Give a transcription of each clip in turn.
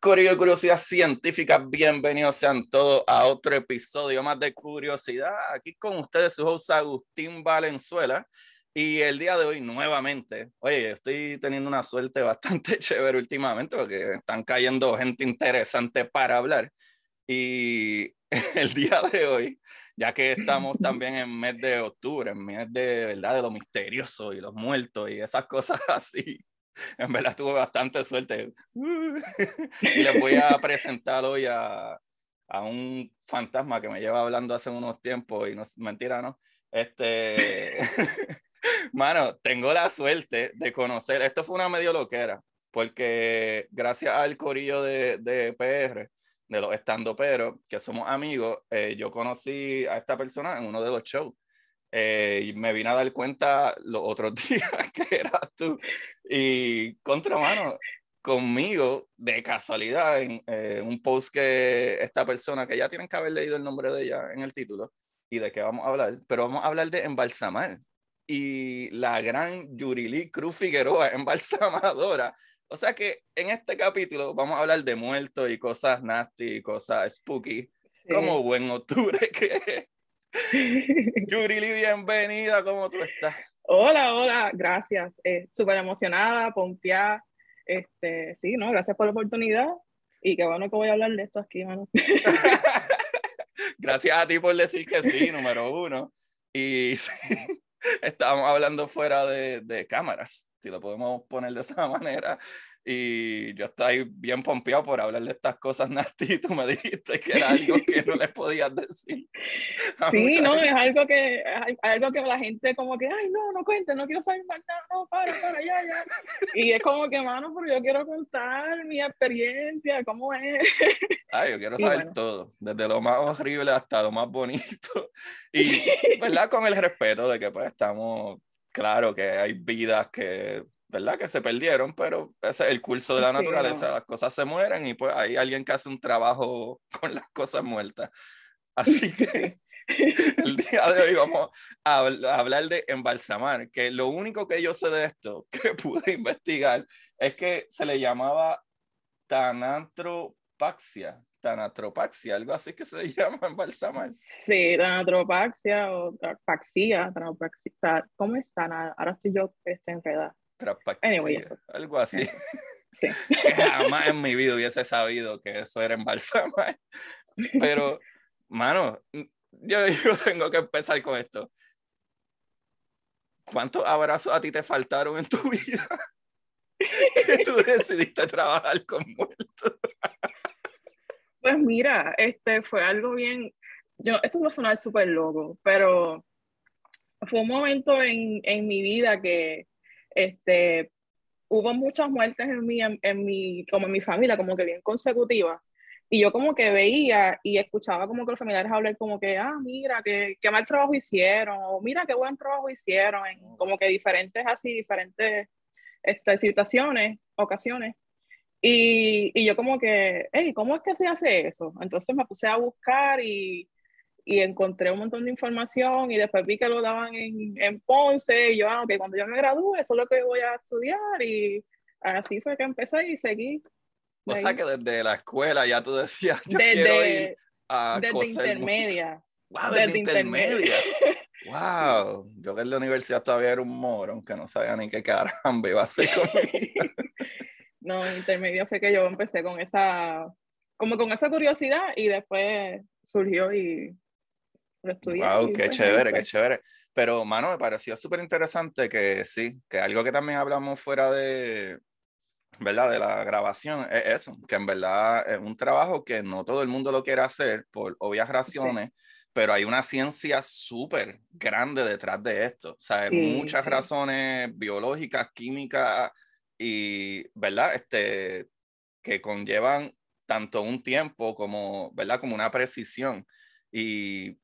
Curiosidad Científica. Bienvenidos sean todos a otro episodio más de Curiosidad. Aquí con ustedes su host Agustín Valenzuela. Y el día de hoy, nuevamente, oye, estoy teniendo una suerte bastante chévere últimamente porque están cayendo gente interesante para hablar. Y el día de hoy, ya que estamos también en mes de octubre, en mes de verdad de lo misterioso y los muertos y esas cosas así en verdad tuve bastante suerte. y les voy a presentar hoy a, a, un fantasma que me lleva hablando hace unos tiempos y no mentira, ¿no? Este, mano, tengo la suerte de conocer, esto fue una medio loquera, porque gracias al corillo de, de PR, de los estando pero, que somos amigos, eh, yo conocí a esta persona en uno de los shows. Eh, y me vine a dar cuenta los otros días que eras tú. Y contra mano, conmigo, de casualidad, en eh, un post que esta persona, que ya tienen que haber leído el nombre de ella en el título, y de qué vamos a hablar, pero vamos a hablar de embalsamar. Y la gran Yurili Cruz Figueroa, embalsamadora. O sea que en este capítulo vamos a hablar de muertos y cosas nasty, cosas spooky, sí. como buen octubre que Yurili, bienvenida, ¿cómo tú estás? Hola, hola, gracias. Eh, Súper emocionada, pompeada. Este, sí, no, gracias por la oportunidad. Y qué bueno que voy a hablar de esto aquí, mano. gracias a ti por decir que sí, número uno. Y sí, estábamos hablando fuera de, de cámaras, si lo podemos poner de esa manera y yo estoy bien pompeado por hablar de estas cosas nasty. Tú me dijiste que era algo que no le podías decir. Sí, no, gente. es algo que es algo que la gente como que, ay, no, no cuentes, no quiero saber más nada, no, para, para, ya, ya. Y es como que, mano, pero yo quiero contar mi experiencia, cómo es. Ay, yo quiero saber bueno. todo, desde lo más horrible hasta lo más bonito. Y, sí. ¿verdad? Con el respeto de que pues estamos, claro que hay vidas que ¿verdad? Que se perdieron, pero ese es el curso de la sí, naturaleza, no. las cosas se mueren y pues hay alguien que hace un trabajo con las cosas muertas. Así que el día de hoy vamos a, hablar de embalsamar, que lo único que yo sé de esto, que pude investigar, es que se le llamaba tanatropaxia, tanatropaxia, algo así que se llama embalsamar. Sí, tanatropaxia o paxia, tanatropaxia, ¿cómo están? Ahora estoy yo este, enredada. Anyway, algo así. Sí. Jamás en mi vida hubiese sabido que eso era embalsamar. Pero, mano, yo, yo tengo que empezar con esto. ¿Cuántos abrazos a ti te faltaron en tu vida? que tú decidiste trabajar con muertos. Pues mira, este fue algo bien. Yo, esto va a sonar súper loco, pero fue un momento en, en mi vida que este, hubo muchas muertes en mi, en, en, mi, como en mi familia, como que bien consecutivas. Y yo como que veía y escuchaba como que los familiares hablar como que, ah, mira, qué, qué mal trabajo hicieron, o mira, qué buen trabajo hicieron, en como que diferentes así, diferentes este, situaciones, ocasiones. Y, y yo como que, hey, ¿cómo es que se hace eso? Entonces me puse a buscar y, y encontré un montón de información y después vi que lo daban en, en Ponce y yo, ah, ok, cuando yo me gradúe, eso es lo que voy a estudiar y así fue que empecé y seguí. O sea que desde la escuela ya tú decías, yo desde, quiero ir a desde intermedia. Wow, desde, desde intermedia. wow, yo que en la universidad todavía era un morón que no sabía ni qué caramba iba a hacer conmigo. no, en intermedia fue que yo empecé con esa, como con esa curiosidad y después surgió y lo estudié. Wow, qué pues, chévere, qué chévere. Pero, mano, me pareció súper interesante que sí, que algo que también hablamos fuera de, ¿verdad? De la grabación es eso, que en verdad es un trabajo que no todo el mundo lo quiere hacer por obvias razones, pero hay una ciencia súper grande detrás de esto. O sea, hay Sí, muchas sí. razones biológicas, químicas y, ¿verdad? Este, que conllevan tanto un tiempo como, ¿verdad? Como una precisión. Y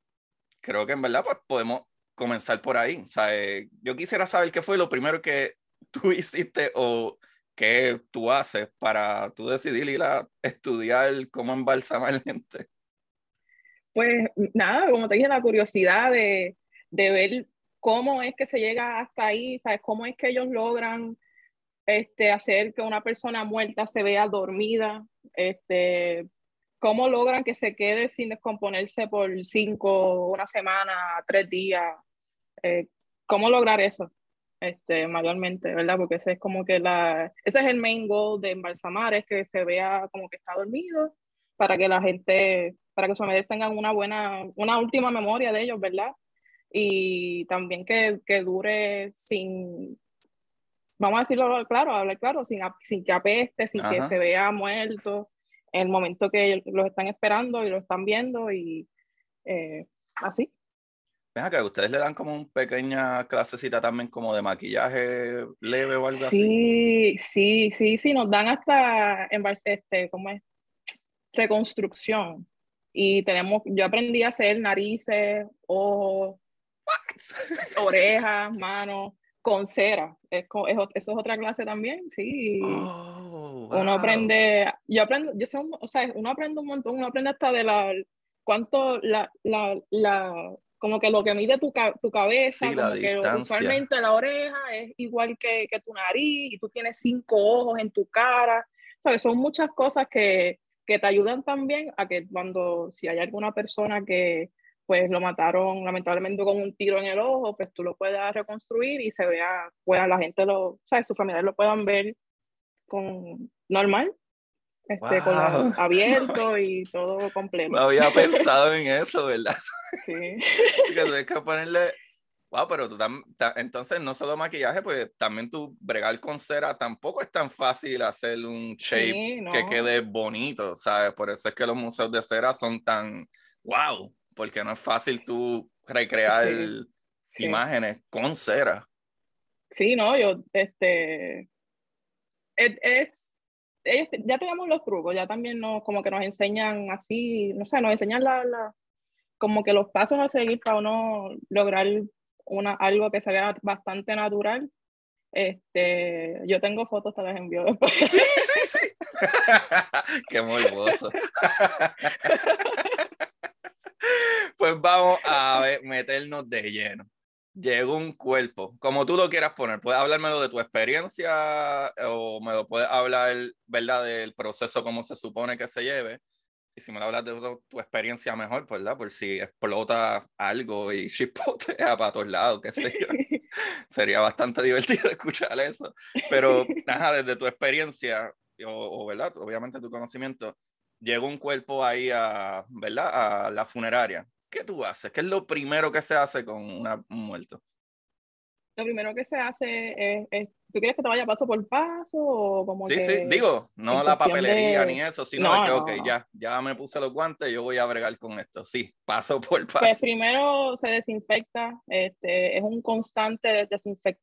creo que en verdad pues podemos comenzar por ahí. O sea, eh, yo quisiera saber qué fue lo primero que tú hiciste o qué tú haces para tú decidir ir a estudiar cómo embalsamar gente. Pues nada, como te dije, la curiosidad de, de ver cómo es que se llega hasta ahí, ¿sabes? Cómo es que ellos logran este, hacer que una persona muerta se vea dormida, este, cómo logran que se quede sin descomponerse por cinco, una semana, tres días, eh, cómo lograr eso, este, mayormente, ¿verdad? Porque ese es como que la, ese es el main goal de embalsamar, es que se vea como que está dormido, para que la gente, para que sus familiares tengan una buena, una última memoria de ellos, ¿verdad? Y también que, que dure sin, vamos a decirlo claro, hablar claro, sin, sin que apeste, sin que Ajá. se vea muerto, el momento que los están esperando y lo están viendo y eh, así. Ven acá, ustedes le dan como una pequeña clasecita también como de maquillaje leve o algo así. Sí, sí, sí, sí, nos dan hasta, en, este, ¿cómo es? Reconstrucción. Y tenemos, yo aprendí a hacer narices, ojos, orejas, manos, con cera. Es, es eso es otra clase también, sí. Oh, Uno aprende, yo aprendo, yo sé, un- o sea, uno aprende un montón, uno aprende hasta de la, cuánto, la, la, la, como que lo que mide tu, tu cabeza, Sí, la como que lo- usualmente la oreja es igual que, que tu nariz y tú tienes cinco ojos en tu cara, ¿sabes? Son muchas cosas que, que te ayudan también a que cuando, si hay alguna persona que pues lo mataron lamentablemente con un tiro en el ojo, pues tú lo puedas reconstruir y se vea, pueda la gente lo, ¿sabes? Sus familiares lo puedan ver con normal, este, con Wow. los abiertos y todo No completo. había pensado en eso, ¿verdad? Sí. que tienes que ponerle. Wow, pero tú tam- ta- entonces no solo maquillaje, porque también tú bregar con cera tampoco es tan fácil hacer un shape Sí, no. que quede bonito, ¿sabes? Por eso es que los museos de cera son tan wow, porque no es fácil tú recrear Sí, sí. imágenes con cera. Sí, no, yo, este, es, es- ellos ya tenemos los trucos, ya también nos, como que nos enseñan así, no sé, nos enseñan la, la- como que los pasos a seguir para uno lograr una, algo que se vea bastante natural. Este, yo tengo fotos, te las envío después. Sí, sí, sí. Qué morboso. pues vamos a meternos de lleno. Llegó un cuerpo, como tú lo quieras poner. Puedes hablármelo de tu experiencia o me lo puedes hablar, ¿verdad? Del proceso, cómo se supone que se lleve. Y si me lo hablas de tu, tu experiencia mejor, pues, ¿verdad? Por si explota algo y chipotea para todos lados, qué sé yo. Sería bastante divertido escuchar eso. Pero, ajá, desde tu experiencia, o, o, ¿verdad? Obviamente tu conocimiento, llegó un cuerpo ahí a, ¿verdad? A la funeraria. ¿Qué tú haces? ¿Qué es lo primero que se hace con una, un muerto? Lo primero que se hace es, es- ¿tú quieres que te vaya paso por paso o como Sí, que sí, digo, no la papelería de- ni eso, sino No, que, no, ok, no. ya, ya me puse los guantes, yo voy a bregar con esto. Sí, paso por paso. Pues primero se desinfecta, este, es un constante de desinfec-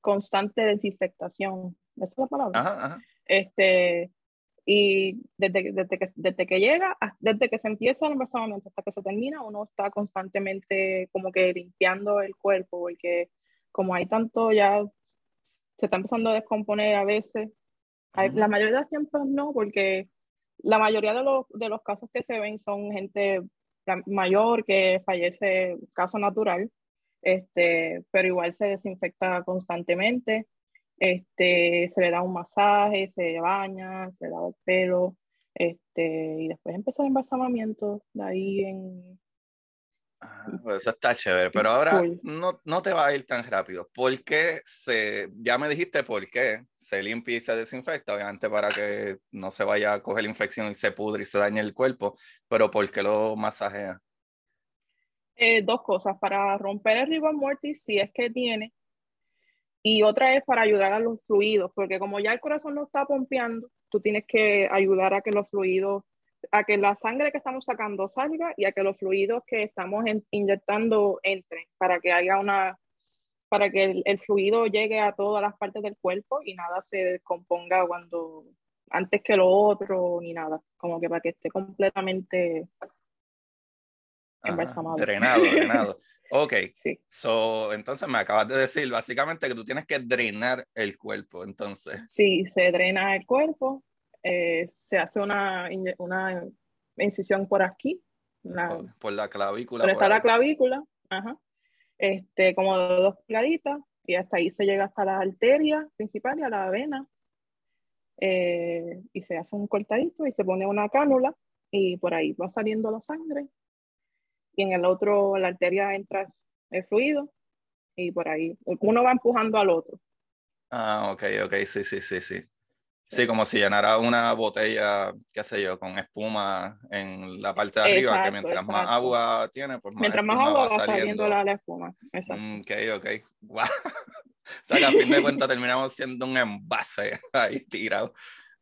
constante desinfectación. ¿Esa es la palabra? Ajá, ajá. Este, y desde, que- desde, que, desde que llega, desde que se empieza el embalsamamiento hasta que se termina, uno está constantemente como que limpiando el cuerpo, porque como hay tanto ya, se está empezando a descomponer a veces. Hay-. La mayoría de los tiempos no, porque la mayoría de los, de los casos que se ven son gente mayor que fallece, caso natural, este, pero igual se desinfecta constantemente, este, se le da un masaje, se baña, se lava el pelo, este, y después empieza el embalsamamiento de ahí en... Ah, pues eso está chévere, pero ahora no, no te va a ir tan rápido. ¿Por qué se, ya me dijiste por qué se limpia y se desinfecta, obviamente para que no se vaya a coger la infección y se pudre y se dañe el cuerpo, pero ¿por qué lo masajea? Eh, dos cosas, para romper el rigor mortis, si es que tiene, y otra es para ayudar a los fluidos, porque como ya el corazón no está pompeando, tú tienes que ayudar a que los fluidos, a que la sangre que estamos sacando salga y a que los fluidos que estamos inyectando entren, para que haya una, para que el, fluido llegue a todas las partes del cuerpo y nada se descomponga cuando, antes que lo otro, ni nada, como que para que esté completamente Drenado, drenado. Ok, sí. so, entonces me acabas de decir básicamente que tú tienes que drenar el cuerpo, entonces. Sí, se drena el cuerpo, eh, se hace una, una incisión por aquí. por, la clavícula. Por, está la clavícula, ajá. Este, como dos pulgaditas, y hasta ahí se llega hasta la arteria principal y a la vena. Eh, y se hace un cortadito y se pone una cánula y por ahí va saliendo la sangre y en el otro la arteria entra el fluido y por ahí uno va empujando al otro. Ah, ok, ok, sí, sí, sí, sí. Sí, como si llenara una botella, qué sé yo, con espuma en la parte de arriba, que mientras más agua tiene, pues más Mientras más agua va saliendo, la, espuma. Exacto. Mm, ok, ok. Wow. o sea que a fin de cuentas terminamos siendo un envase ahí tirado.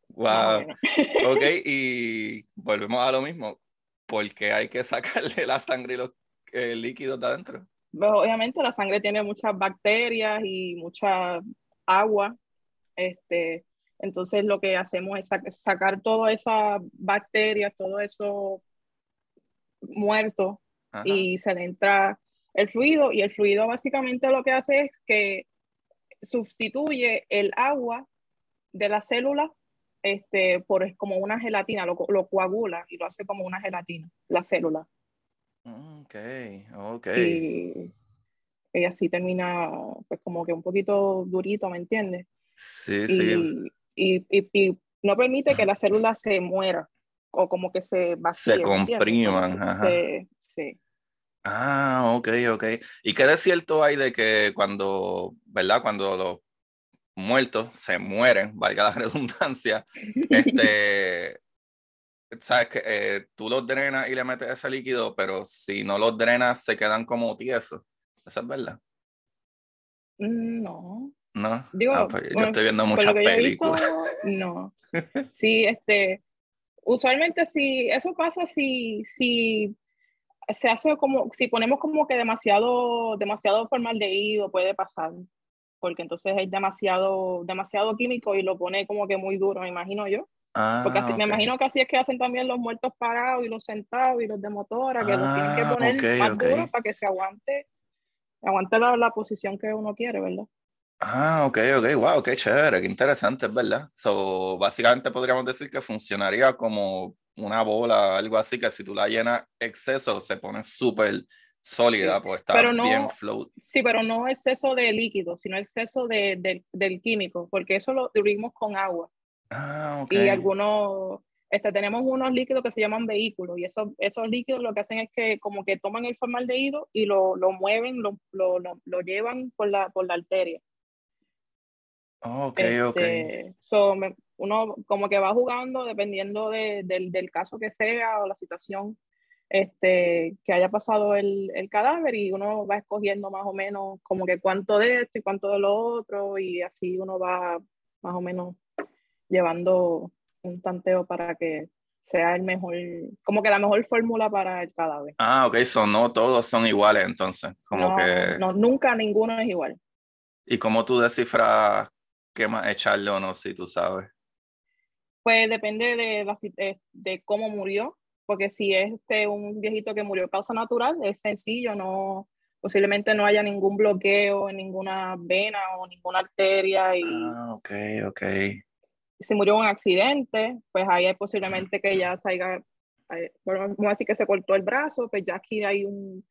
Wow. Ok, y volvemos a lo mismo porque hay que sacarle la sangre y los eh, líquidos de adentro. Obviamente la sangre tiene muchas bacterias y mucha agua. Este, entonces lo que hacemos es sacar todas esas bacterias, todo eso muerto y se le entra el fluido y el fluido básicamente lo que hace es que sustituye el agua de la célula este, por como una gelatina, lo, lo, coagula y lo hace como una gelatina, la célula. Ok, ok. Y, y, así termina, pues como que un poquito durito, ¿me entiendes? Sí, sí. Y, y, no permite que la célula se muera o como que se vacíe. Se compriman, ajá. sí. Ah, ok, ok. ¿Y qué de cierto hay de que cuando, ¿verdad? Cuando los muertos se mueren, valga la redundancia, este, sabes que eh, tú los drenas y le metes ese líquido, pero si no los drenas se quedan como tiesos. ¿Eso es verdad? Mm, no. No. Digo, ah, pues, yo estoy viendo muchas películas. no. Sí, este, usualmente si eso pasa si, si se hace como, si ponemos como que demasiado, demasiado formaldehído, puede pasar porque entonces es demasiado, demasiado químico y lo pone como que muy duro, me imagino yo. Ah, porque así, me imagino que así es que hacen también los muertos parados y los sentados y los de motora, que los tienen que ah, poner más duros para que se aguante, aguante la, la, posición que uno quiere, ¿verdad? Ah, ok, ok, wow, qué chévere, qué interesante, ¿verdad? So, básicamente podríamos decir que funcionaría como una bola, algo así, que si tú la llenas exceso, se pone súper sólida, pues está bien float. Sí, pero no exceso de líquido, sino exceso de, del químico, porque eso lo diluimos con agua. Ah, Y algunos, este, tenemos unos líquidos que se llaman vehículos, y esos, esos líquidos lo que hacen es que como que toman el formaldehído y lo, lo mueven, lo, lo, lo, llevan por la, por la arteria. Ok, ok. Este, uno como que va jugando dependiendo de, del, del caso que sea o la situación este, que haya pasado el, el, cadáver y uno va escogiendo más o menos como que cuánto de esto y cuánto de lo otro y así uno va más o menos llevando un tanteo para que sea el mejor, como que la mejor fórmula para el cadáver. Ah, ok, son no todos son iguales entonces, como que... No, nunca ninguno es igual. ¿Y cómo tú descifras qué más echarle o no, si tú sabes? Pues depende de, la, de, de cómo murió, porque si es este, un viejito que murió de causa natural, es sencillo, no, posiblemente no haya ningún bloqueo en ninguna vena o ninguna arteria. Y, ah, ok, ok. Si murió en un accidente, pues ahí hay posiblemente que ya salga, vamos a decir que se cortó el brazo, pues ya aquí hay un,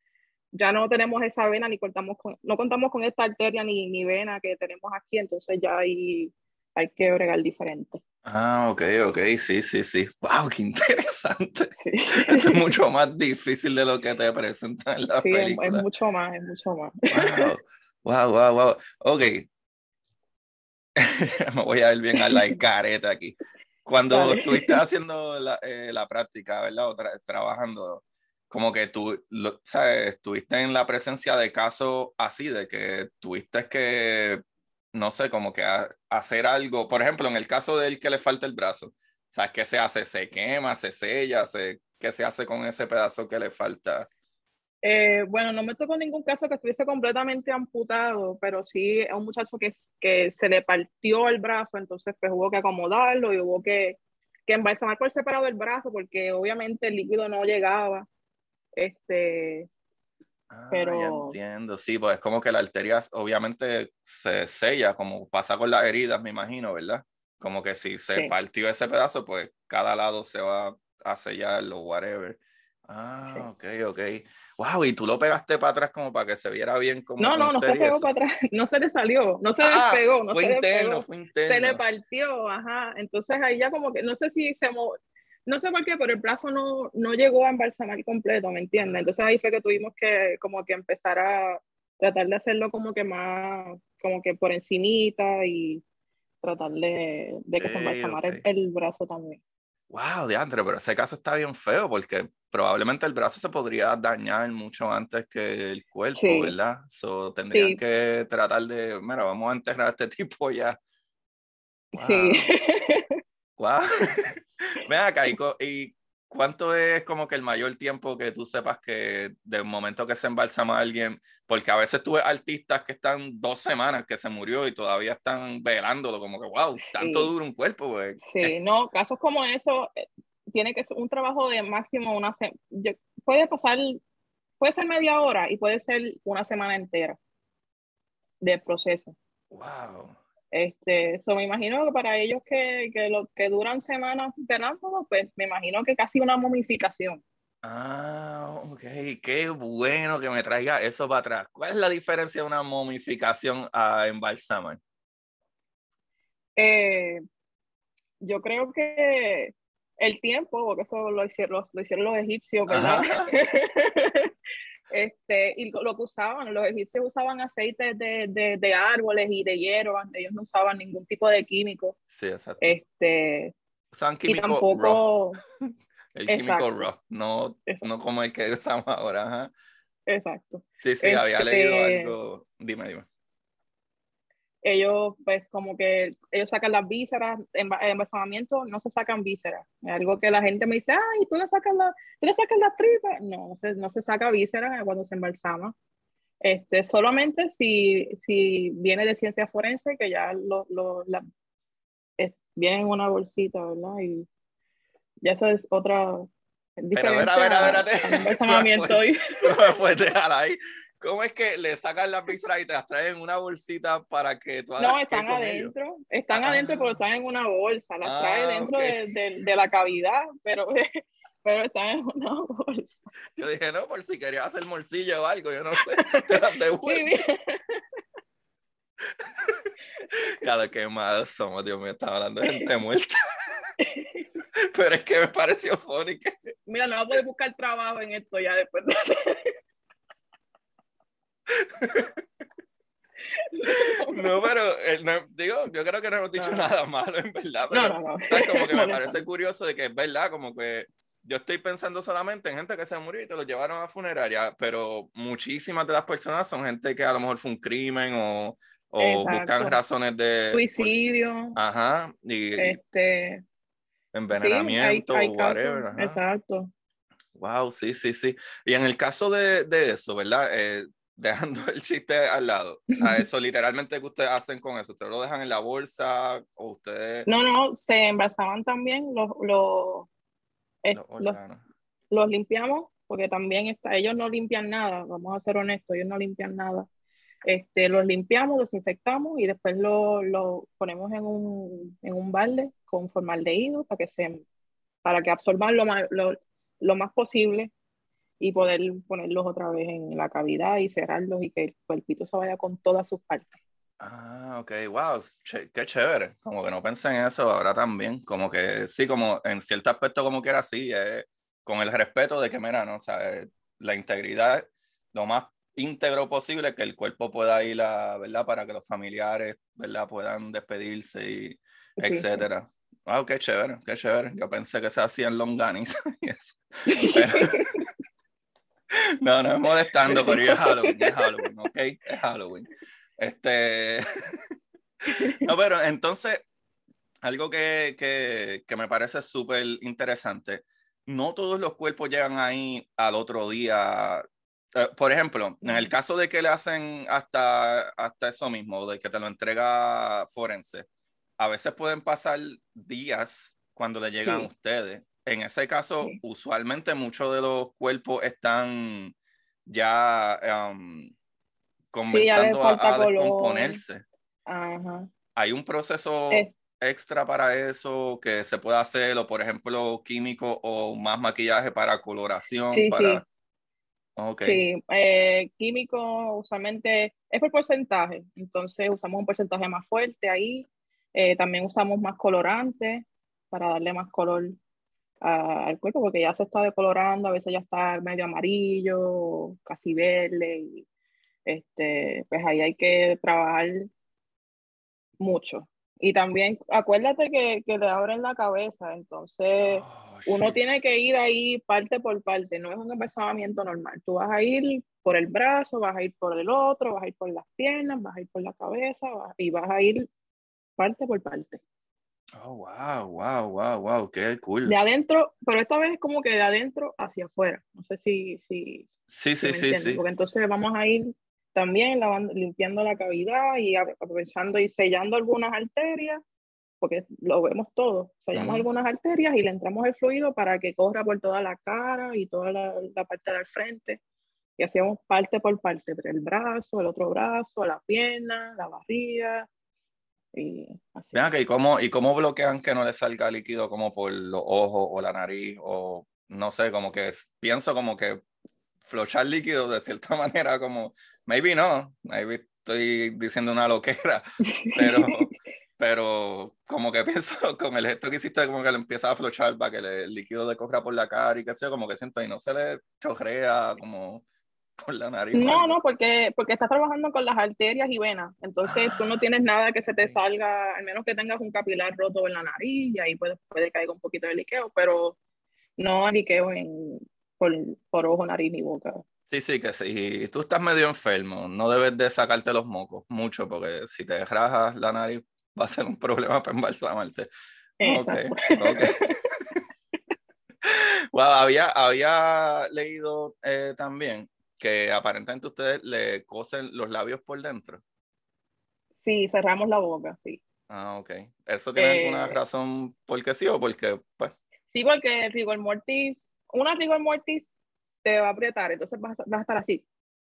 ya no tenemos esa vena ni cortamos con, no contamos con esta arteria ni, ni vena que tenemos aquí, entonces ya ahí hay que bregar diferente. Ah, ok, ok, sí, sí, sí. ¡Wow! ¡Qué interesante! Esto es mucho más difícil de lo que te presentan en la sí, película. Es, mucho más, es mucho más. ¡Wow! ¡Wow, wow, wow! Ok. Me voy a ver bien a la careta aquí. Cuando estuviste haciendo la, eh, la práctica, ¿verdad? O trabajando, como que tú, ¿sabes? Estuviste en la presencia de casos así, de que tuviste que, no sé, como que hacer algo, por ejemplo, en el caso del que le falta el brazo, ¿sabes qué se hace? ¿Se quema? ¿Se sella? Se, ¿Qué se hace con ese pedazo que le falta? Eh, bueno, no me tocó ningún caso que estuviese completamente amputado, pero sí a un muchacho que, que se le partió el brazo, entonces pues hubo que acomodarlo y hubo que, que embalsamar por separado el brazo porque obviamente el líquido no llegaba. Este, ah, pero... Ya entiendo, sí, pues es como que la arteria obviamente se sella, como pasa con las heridas, me imagino, ¿verdad? Como que si se partió ese pedazo, pues cada lado se va a sellar o whatever. Ah, ok, ok. Wow, y tú lo pegaste para atrás como para que se viera bien como. No, no, no se pegó para atrás, no se le salió, no se ah, despegó, no fue se interno, Fue interno. Se le partió, ajá. Entonces ahí ya como que, no sé si se no sé por qué, pero el brazo no, no llegó a embalsamar completo, ¿me entiendes? Entonces ahí fue que tuvimos que como que empezar a tratar de hacerlo como que más, como que por encimita y tratar de, que se embalsamara el brazo también. Wow, diantre, pero ese caso está bien feo porque probablemente el brazo se podría dañar mucho antes que el cuerpo, ¿verdad? So, tendrían que tratar de, mira, vamos a enterrar a este tipo ya. Sí. Wow. Ven acá, y, ¿Cuánto es como que el mayor tiempo que tú sepas que de momento que se embalsama alguien? Porque a veces tuve artistas que están dos semanas que se murió y todavía están velándolo, como que, wow, tanto dura un cuerpo, güey. Sí, no, casos como eso, eh, tiene que ser un trabajo de máximo una semana. Puede pasar, puede ser media hora y puede ser una semana entera de proceso. Wow. Este, eso me imagino que para ellos que, que, lo, que duran semanas velándolo, pues me imagino que casi una momificación. Ah, ok, qué bueno que me traiga eso para atrás. ¿Cuál es la diferencia de una momificación a embalsamar? Eh, yo creo que el tiempo, porque eso lo hicieron, lo hicieron los egipcios, ¿verdad? Este, y lo que usaban, los egipcios usaban aceites de, de, de, árboles y de hierba, ellos no usaban ningún tipo de químico. Sí, exacto. Este, usaban químico y tampoco... El químico raw, no, no como el que usamos ahora. Exacto. Sí, sí, había leído este, algo. Dime, dime ellos pues como que ellos sacan las vísceras, en embalsamamiento no se sacan vísceras, es algo que la gente me dice, ay, tú le sacas la, tú le sacas las tripas, no, se, no se saca vísceras cuando se embalsama, este, solamente si, si viene de ciencia forense, que ya lo, lo la, viene en una bolsita, ¿verdad? Y ya eso es otra... Pero a ver, a ver, a ver, ahí. ¿Cómo es que le sacan las vísceras y te las traen en una bolsita para que tú No, están adentro. Están adentro, pero están en una bolsa. Las ah, trae dentro de, de, la cavidad, pero, pero están en una bolsa. Yo dije, no, por si querías hacer morcilla o algo, yo no sé. Te las devuelvo. Sí, Cada que malos somos, Dios mío, estaba hablando de gente muerta. Pero es que me pareció fónica. Mira, no voy a poder buscar trabajo en esto ya después de... No, pero eh, digo, yo creo que no hemos dicho nada malo, en verdad. Pero no, no, como que me parece curioso de que es verdad, como que yo estoy pensando solamente en gente que se murió y te lo llevaron a funeraria, pero muchísimas de las personas son gente que a lo mejor fue un crimen o, o buscan razones de suicidio. Ajá. Y, este envenenamiento, whatever. Exacto. Wow, sí, sí, sí. Y en el caso de, de eso, ¿verdad? Eh, dejando el chiste al lado. O sea, eso literalmente que ustedes hacen con eso. ¿Ustedes lo dejan en la bolsa o ustedes...? No, no, se embalsaban también los, los, los, limpiamos porque también está, ellos no limpian nada, vamos a ser honestos, ellos no limpian nada. Este, los limpiamos, los infectamos y después lo, lo ponemos en un, en un balde con formaldehído para que, se, para que absorban lo más, lo, lo más posible y poder ponerlos otra vez en la cavidad y cerrarlos y que el cuerpito se vaya con todas sus partes. Ah, ok, wow, qué chévere. Como que no pensé en eso ahora también. Como que sí, como en cierto aspecto, como que era así, con el respeto de que, mira, ¿no? O sea, la integridad, lo más íntegro posible, que el cuerpo pueda ir, a, ¿verdad? Para que los familiares, ¿verdad? Puedan despedirse y etcétera. Wow, qué chévere, qué chévere. Yo pensé que se hacían longanis y eso. No, no es molestando, pero es Halloween, es Halloween, ¿ok? Es Halloween. Este. No, pero entonces, algo que, que, que me parece súper interesante, no todos los cuerpos llegan ahí al otro día. Eh, por ejemplo, en el caso de que le hacen hasta, hasta eso mismo, de que te lo entrega forense, a veces pueden pasar días cuando le llegan a ustedes. En ese caso, usualmente muchos de los cuerpos están ya um, comenzando a, descomponerse. Hay un proceso extra para eso que se puede hacer, o por ejemplo, químico o más maquillaje para coloración. Sí, para... sí. Sí, eh, químico usualmente es por porcentaje, entonces usamos un porcentaje más fuerte ahí. Eh, también usamos más colorante para darle más color al cuerpo, porque ya se está decolorando, a veces ya está medio amarillo, casi verde, y este, pues ahí hay que trabajar mucho. Y también acuérdate que, que le abren la cabeza, entonces oh, uno tiene que ir ahí parte por parte, no es un empezamiento normal. Tú vas a ir por el brazo, vas a ir por el otro, vas a ir por las piernas, vas a ir por la cabeza y vas a ir parte por parte. Oh, wow, wow, wow, wow, qué cool. De adentro, pero esta vez es como que de adentro hacia afuera. No sé si. si sí, sí, sí, sí. Porque entonces vamos a ir también lavando, limpiando la cavidad y aprovechando y sellando algunas arterias, porque lo vemos todo. Sellamos algunas arterias y le entramos el fluido para que corra por toda la cara y toda la, la parte del frente. Y hacíamos parte por parte, el brazo, el otro brazo, la pierna, la barriga, y así. ¿y cómo, ¿y cómo bloquean que no le salga líquido como por los ojos o la nariz? O no sé, como que pienso como que flochar líquido de cierta manera, como, maybe no, maybe estoy diciendo una loquera, pero, pero como que pienso con el gesto que hiciste, como que le empieza a flochar para que el líquido le corra por la cara y que sea, como que siento y no se le chorrea, como por la nariz. No, no, porque, porque estás trabajando con las arterias y venas. Entonces tú no ah, tienes nada que se te salga, al menos que tengas un capilar roto en la nariz y ahí puede, puede caer un poquito de liqueo, pero no liqueo en, por, por ojo, nariz ni boca. Sí, sí, que si tú estás medio enfermo, no debes de sacarte los mocos mucho, porque si te rajas la nariz va a ser un problema para embalsamarte. Exacto. Okay, había, había leído eh, también que aparentemente ustedes le cosen los labios por dentro. Sí, cerramos la boca, sí. Ah, ok. ¿Eso tiene alguna eh, razón por qué sí o porque, pues? Sí, porque el rigor mortis, una rigor mortis te va a apretar, entonces vas, a estar así.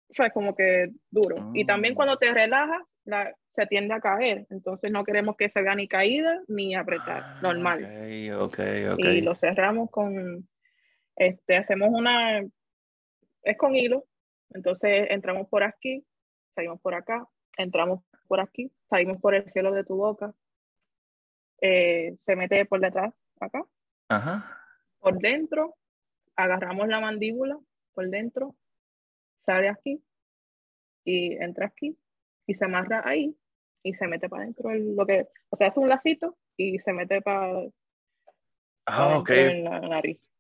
O sea, es como que duro. Y también mm. cuando te relajas, la, se tiende a caer. Entonces no queremos que se vea ni caída ni apretar. Ah, normal. Ok, ok, Y lo cerramos con, este, hacemos una, es con hilo, entonces entramos por aquí, salimos por acá, entramos por aquí, salimos por el cielo de tu boca, eh, se mete por detrás, acá, por dentro, agarramos la mandíbula por dentro, sale aquí y entra aquí y se amarra ahí y se mete para adentro lo que, o sea, hace un lacito y se mete para Ah, ok.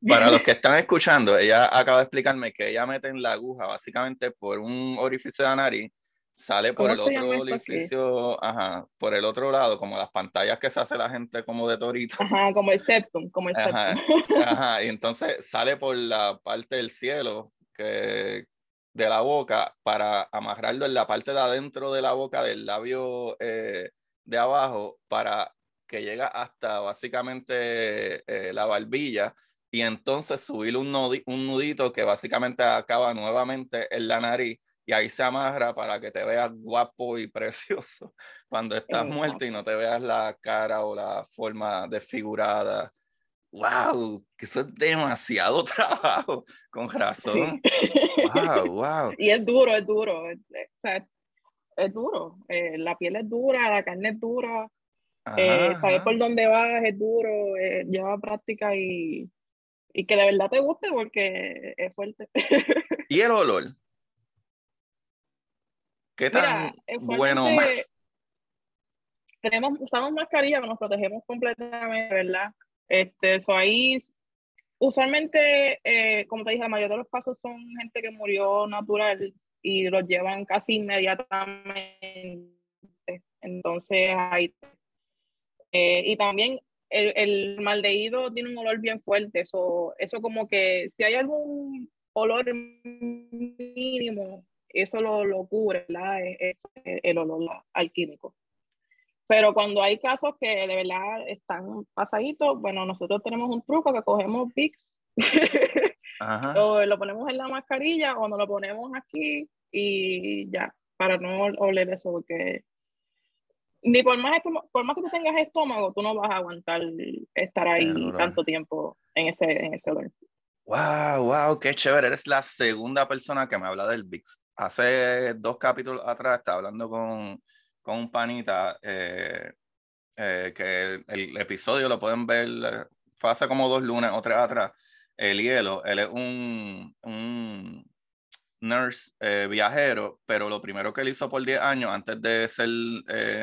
Para los que están escuchando, ella acaba de explicarme que ella mete en la aguja básicamente por un orificio de la nariz, sale por el otro orificio, ajá, por el otro lado, como las pantallas que se hace la gente como de torito. Ajá, como el septum, como el ajá, Ajá, y entonces sale por la parte del cielo que, de la boca para amarrarlo en la parte de adentro de la boca del labio eh, de abajo para que llega hasta básicamente eh, la barbilla y entonces subir un, un nudito que básicamente acaba nuevamente en la nariz y ahí se amarra para que te veas guapo y precioso cuando estás muerto y no te veas la cara o la forma desfigurada. ¡Wow! Que eso es demasiado trabajo, con razón. ¡Wow! ¡Wow! Y es duro, es duro. Es, es duro. Eh, la piel es dura, la carne es dura. Eh, saber por dónde vas es duro, eh, lleva práctica y, y, que de verdad te guste porque es fuerte. ¿Y el olor? ¿Qué tan bueno? Tenemos, usamos mascarilla, nos protegemos completamente, ¿verdad? Este, eso ahí usualmente, eh, como te dije, la mayoría de los casos son gente que murió natural y los llevan casi inmediatamente. Entonces, ahí. Eh, y también el, el maldeído tiene un olor bien fuerte. Eso, eso como que si hay algún olor mínimo, eso lo, lo cubre, ¿verdad? El olor alquímico. Pero cuando hay casos que de verdad están pasaditos, bueno, nosotros tenemos un truco que cogemos Vicks, o lo ponemos en la mascarilla o nos lo ponemos aquí y ya, para no oler eso, porque ni por más, por más que tú tengas estómago, tú no vas a aguantar estar ahí tanto tiempo en ese, en ese. Wow, wow, qué chévere. Eres la segunda persona que me habla del VIX. Hace dos capítulos atrás estaba hablando con, con un panita eh, eh, que el, episodio lo pueden ver, fue hace como dos lunes o tres atrás. El hielo, él es un, un nurse viajero, pero lo primero que él hizo por 10 años, antes de ser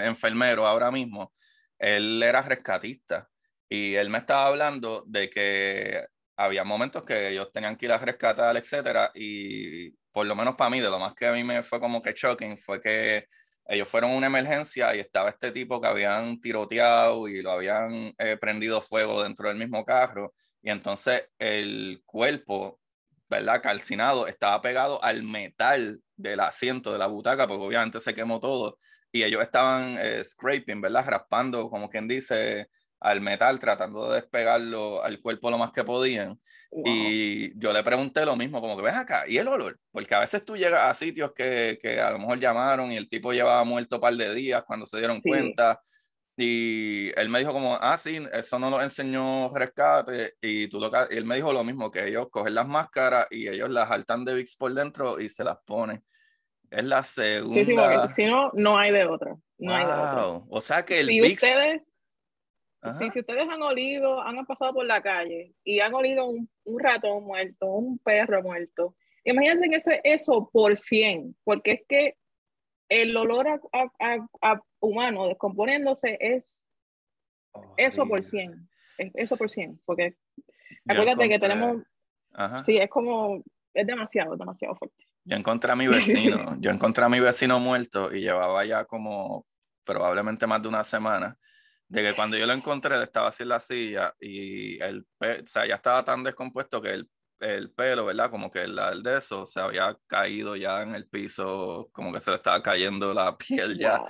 enfermero ahora mismo, él era rescatista. Y él me estaba hablando de que había momentos que ellos tenían que ir a rescatar, etcétera, y por lo menos para mí, de lo más que a mí me fue como que shocking, fue que ellos fueron a una emergencia y estaba este tipo que habían tiroteado y lo habían eh, prendido fuego dentro del mismo carro, y entonces el cuerpo, ¿verdad? Calcinado, estaba pegado al metal del asiento de la butaca, porque obviamente se quemó todo, y ellos estaban eh, scraping, ¿verdad? Raspando, como quien dice, al metal, tratando de despegarlo al cuerpo lo más que podían. Y yo le pregunté lo mismo, como que ves acá, ¿y el olor? Porque a veces tú llegas a sitios que, que a lo mejor llamaron y el tipo llevaba muerto un par de días cuando se dieron cuenta. Y él me dijo como, ah, sí, eso no lo enseñó Rescate. Y, tú lo, y él me dijo lo mismo, que ellos cogen las máscaras y ellos las saltan de VIX por dentro y se las ponen. Es la segunda. Sí, sí, porque si no, no hay de otra. No hay de otra. O sea que el si Ustedes, si ustedes han olido, han pasado por la calle y han olido un, un ratón muerto, un perro muerto, imagínense ese, eso por 100, porque es que el olor a, humano descomponiéndose es eso por 100, eso por 100, porque acuérdate que tenemos, sí, es como, es demasiado, demasiado fuerte. Yo encontré a mi vecino, yo encontré a mi vecino muerto y llevaba ya como probablemente más de una semana de que cuando yo lo encontré estaba así en la silla y el o sea, ya estaba tan descompuesto que el, el pelo, ¿verdad? Como que el, el, de eso se había caído ya en el piso, como que se le estaba cayendo la piel ya.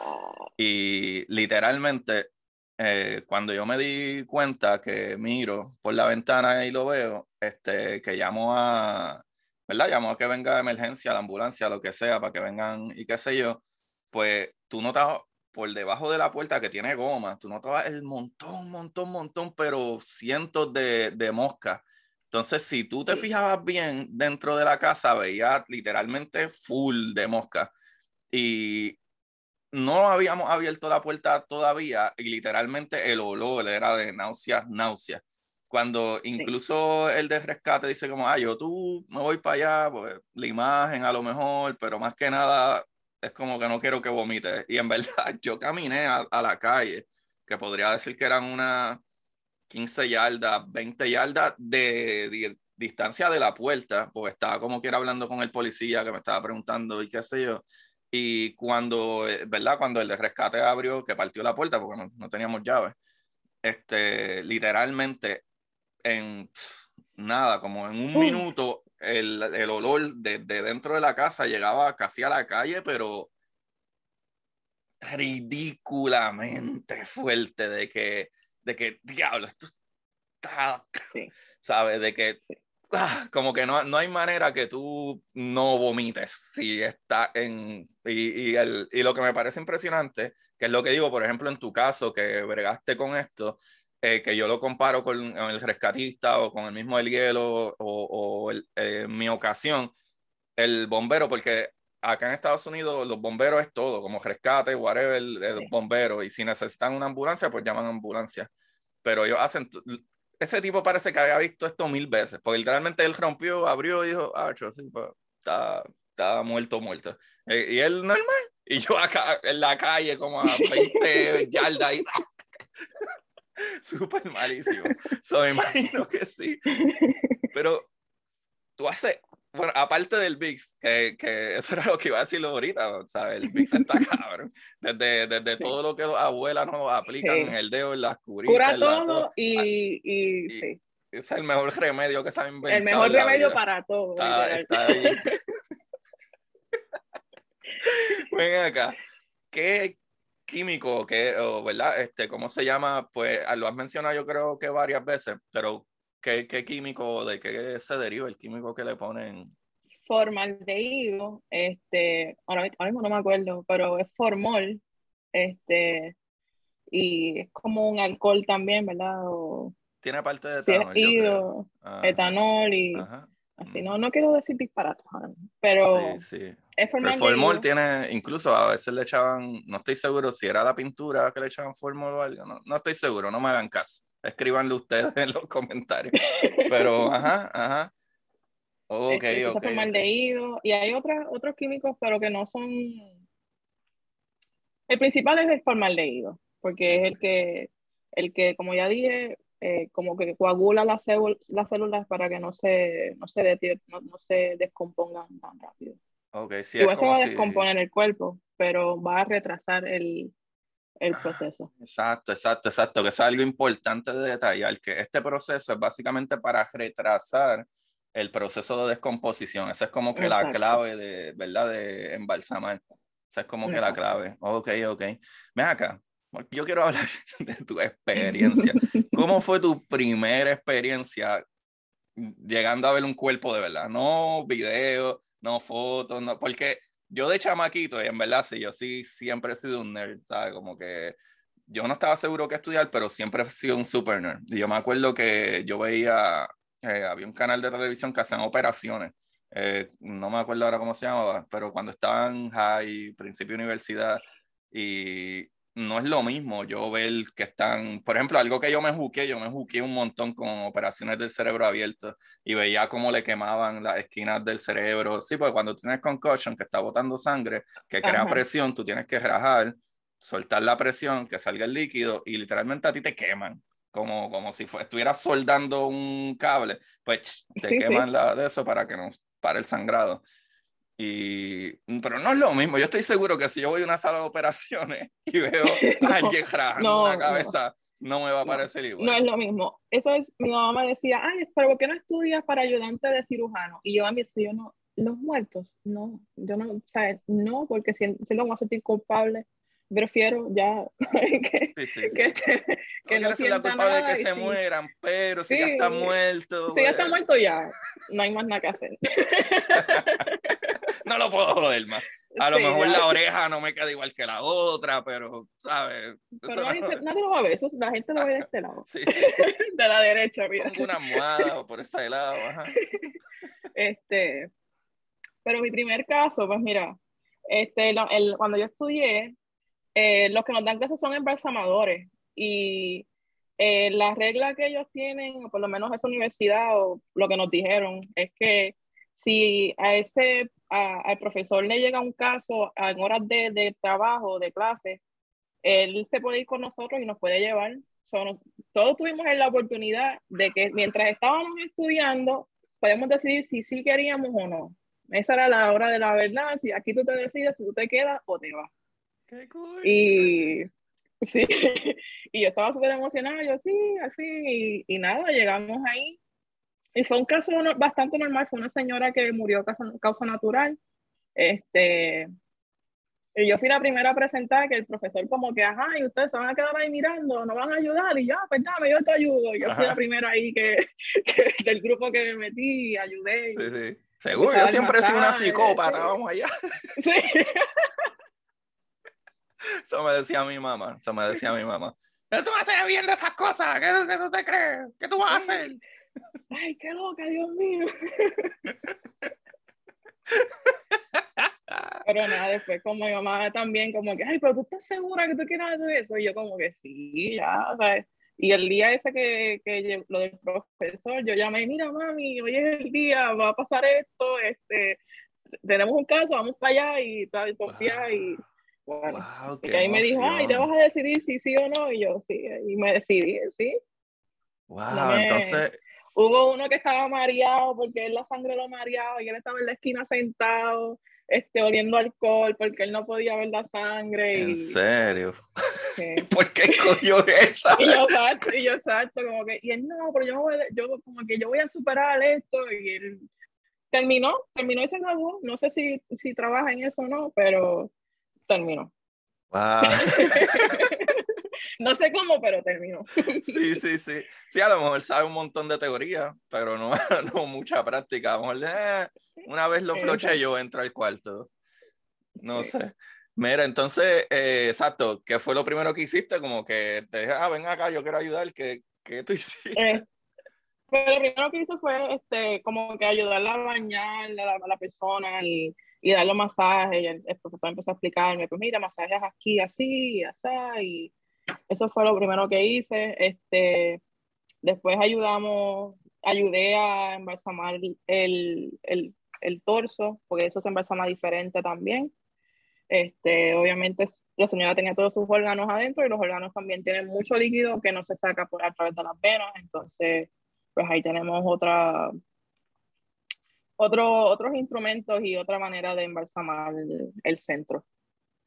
Y literalmente, eh, cuando yo me di cuenta que miro por la ventana y lo veo, este, que llamo a, ¿verdad? Llamo a que venga emergencia, la ambulancia, lo que sea, para que vengan y qué sé yo, pues tú notas por debajo de la puerta que tiene goma, tú notabas el montón, montón, montón, pero cientos de, de moscas. Entonces, si tú te fijabas bien dentro de la casa, veías literalmente full de moscas. Y no habíamos abierto la puerta todavía y literalmente el olor era de náuseas, náuseas. Cuando incluso el de rescate dice como, ah, yo tú me voy para allá, pues la imagen a lo mejor, pero más que nada es como que no quiero que vomite. Y en verdad, yo caminé a, la calle, que podría decir que eran unas 15 yardas, 20 yardas de, distancia de la puerta, porque estaba como que era hablando con el policía que me estaba preguntando y qué sé yo. Y cuando, eh, ¿verdad? Cuando el de rescate abrió, que partió la puerta, porque no, teníamos llaves, este, literalmente en nada, como en un minuto, el, el olor de, de, dentro de la casa llegaba casi a la calle, pero ridículamente fuerte de que, de que, diablo, esto está, ¿sabes? De que, ah, como que no, no hay manera que tú no vomites si está en, y, y, el, y lo que me parece impresionante, que es lo que digo, por ejemplo, en tu caso, que bregaste con esto, eh, que yo lo comparo con el rescatista o con el mismo El Hielo o, el, eh, mi ocasión, el bombero, porque acá en Estados Unidos los bomberos es todo, como rescate, whatever, el, bombero, y si necesitan una ambulancia, pues llaman ambulancia. Pero ellos hacen, ese tipo parece que había visto esto mil veces, porque literalmente él rompió, abrió y dijo, ah, sí, pues, está, está muerto, muerto. Eh, y él normal, y yo acá en la calle como a 20 yardas y súper malísimo. So, imagino que sí. Pero tú haces, bueno, aparte del VIX, que, que, eso era lo que iba a decir ahorita, ¿sabes? El VIX está cabrón. Desde, desde todo lo que los abuelas nos aplican en el dedo, en las curitas. Cura todo y, y, sí. Es el mejor remedio que se ha inventado. El mejor remedio para todo. Está, está Ven acá. ¿Qué químico, qué, o, ¿verdad? Este, ¿Cómo se llama? Pues ah, lo has mencionado yo creo que varias veces, pero ¿qué, qué químico, de qué se deriva el químico que le ponen? Formaldehído, este, ahora, mismo no me acuerdo, pero es formol, este, y es como un alcohol también, ¿verdad? Tiene parte de etanol. etanol y así, no, no quiero decir disparates, pero sí, sí. es formol. El formol tiene, incluso a veces le echaban, no estoy seguro si era la pintura que le echaban formol o algo, no, no estoy seguro, no me hagan caso. Escríbanlo ustedes en los comentarios. Pero, ajá, ajá. Ok, este, ok. formaldehído. Y hay otros otros químicos, pero que no son. El principal es el formaldehído, porque es el que, el que como ya dije, eh, como que coagula las, las células para que no se, no se, no, no se descompongan tan rápido. Okay, sí, Igual se va a descomponer el cuerpo, pero va a retrasar el, el proceso. Exacto, exacto, exacto, que es algo importante de detallar, que este proceso es básicamente para retrasar el proceso de descomposición. Esa es como que la clave de, ¿verdad? De embalsamar. Esa es como que la clave. Ok, ok. Ven acá. Yo quiero hablar de tu experiencia. ¿Cómo fue tu primera experiencia llegando a ver un cuerpo de verdad? No video, no fotos, no, porque yo de chamaquito, y en verdad sí, yo sí siempre he sido un nerd, ¿sabes? Como que yo no estaba seguro que estudiar, pero siempre he sido un super nerd. Y yo me acuerdo que yo veía, eh, había un canal de televisión que hacían operaciones. Eh, no me acuerdo ahora cómo se llamaba, pero cuando estaba en high, principio de universidad, y no es lo mismo yo ver que están, por ejemplo, algo que yo me juqué, yo me juqué un montón con operaciones del cerebro abierto y veía cómo le quemaban las esquinas del cerebro. Sí, porque cuando tienes concussion que está botando sangre, que crea presión, tú tienes que rajar, soltar la presión, que salga el líquido y literalmente a ti te queman. Como, como si estuvieras soldando un cable, pues te queman La, de eso para que no pare el sangrado. Y, pero no es lo mismo. Yo estoy seguro que si yo voy a una sala de operaciones y veo a alguien rajando una cabeza, no, me va a parecer igual. No es lo mismo. Eso es, mi mamá me decía, ay, pero ¿por qué no estudias para ayudante de cirujano? Y yo a mí, yo no, los muertos, no, yo no, o sea, no, porque si, si lo voy a sentir culpable, prefiero ya que, sí, sí, que, que no, no sienta la culpable de que se mueran, pero si ya está muerto. Si ya está pues. muerto ya, no hay más nada que hacer. No lo puedo joder más. A lo mejor la oreja no me queda igual que la otra, pero, ¿sabes? Pero nadie, lo va a ver, eso, la gente lo ve de este lado. de la derecha, mira. una almohada por ese lado. Este, pero mi primer caso, pues mira, este, el, cuando yo estudié, eh, los que nos dan clases son embalsamadores y eh, la regla que ellos tienen, o por lo menos esa universidad, o lo que nos dijeron, es que si a ese, al profesor le llega un caso en horas de, de, trabajo, de clase, él se puede ir con nosotros y nos puede llevar. todos tuvimos la oportunidad de que mientras estábamos estudiando, podemos decidir si sí queríamos o no. Esa era la hora de la verdad, si aquí tú te decides si tú te quedas o te vas. Y sí, y yo estaba súper emocionada, yo sí, al fin, y, y, nada, llegamos ahí. Y fue un caso bastante normal, fue una señora que murió causa, causa natural. Este, y yo fui la primera a presentar que el profesor como que, ajá, y ustedes se van a quedar ahí mirando, no van a ayudar, y ya, pues dame, yo te ayudo. Yo fui la primera ahí que, que, del grupo que me metí y ayudé. Sí, sí. Seguro, yo siempre he sido una psicópata, vamos allá. Sí. Eso me decía mi mamá, eso me decía mi mamá. Pero tú vas a hacer bien de esas cosas, ¿qué, qué tú te crees? ¿Qué tú vas a hacer? Ay, qué loca, Dios mío. Pero nada, después como mi mamá también, como que, ay, pero tú estás segura que tú quieres hacer eso. Y yo como que sí, ya, sea, y el día ese que, que lo del profesor, yo llamé, mira mami, hoy es el día, va a pasar esto, este, tenemos un caso, vamos para allá y, y confía y y ahí me dijo, ay, te vas a decidir si sí o no, y yo sí, y me decidí, sí. Wow, entonces... Hubo uno que estaba mareado porque él la sangre lo mareaba y él estaba en la esquina sentado, este, oliendo alcohol porque él no podía ver la sangre. ¿En serio? ¿Por qué cogió esa? y yo exacto, y yo exacto, como que, y él no, pero yo, voy, yo como que yo voy a superar esto y él terminó, terminó y se. No sé si, si trabaja en eso o no, pero terminó. Wow. no sé cómo, pero terminó. sí, sí, sí. Sí, a lo mejor sabe un montón de teoría, pero no, no mucha práctica. A lo mejor eh, una vez lo floché yo entro al cuarto. No sé. Mira, entonces, eh, exacto, ¿qué fue lo primero que hiciste? Como que te dije, ah, ven acá, yo quiero ayudar, ¿qué, qué tú hiciste? Eh, pues lo primero que hice fue este, como que ayudarla a bañar a la, persona y, y, darle masaje. Y el, profesor empezó a explicarme, pues mira, masajes aquí, así, así. Y eso fue lo primero que hice. Este, después ayudamos, ayudé a embalsamar el, el, el torso, porque eso se embalsama diferente también. Este, obviamente la señora tenía todos sus órganos adentro y los órganos también tienen mucho líquido que no se saca por a través de las venas, entonces pues ahí tenemos otra, otro, otros instrumentos y otra manera de embalsamar el, centro.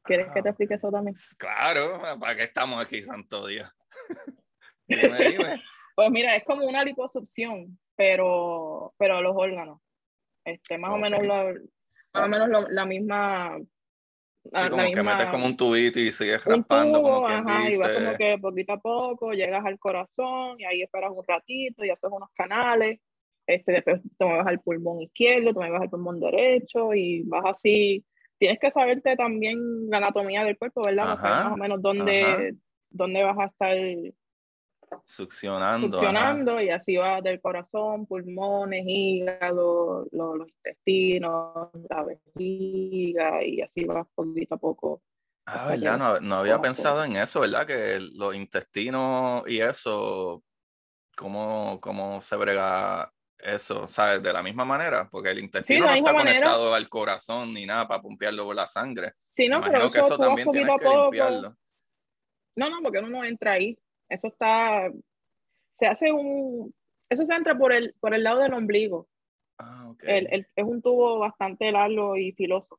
¿Quieres que te explique eso también? Claro, ¿para qué estamos aquí, santo Dios? dime, dime. Pues mira, es como una liposucción, pero, pero los órganos. Este, más o menos, más o menos la misma Sí, como que metes como un tubito y sigues raspando. como ajá, y vas como que poquito a poco llegas al corazón y ahí esperas un ratito y haces unos canales. Este, después te mueves al pulmón izquierdo, te mueves al pulmón derecho y vas así. Tienes que saberte también la anatomía del cuerpo, ¿verdad? más o menos dónde, dónde vas a estar Succionando. Succionando y así va del corazón, pulmones, hígado, los, intestinos, la vejiga y así va poquito a poco. Ah, ¿verdad? No, no había pensado en eso, ¿verdad? Que los intestinos y eso, ¿cómo, cómo se brega eso? ¿Sabes? De la misma manera, porque el intestino no está conectado al corazón ni nada para pompearlo por la sangre. Sí, no, pero que eso también tienes que limpiarlo. No, no, porque uno no entra ahí. Eso está, se hace un, eso se entra por el, por el lado del ombligo. Ah, okay. es un tubo bastante largo y filoso.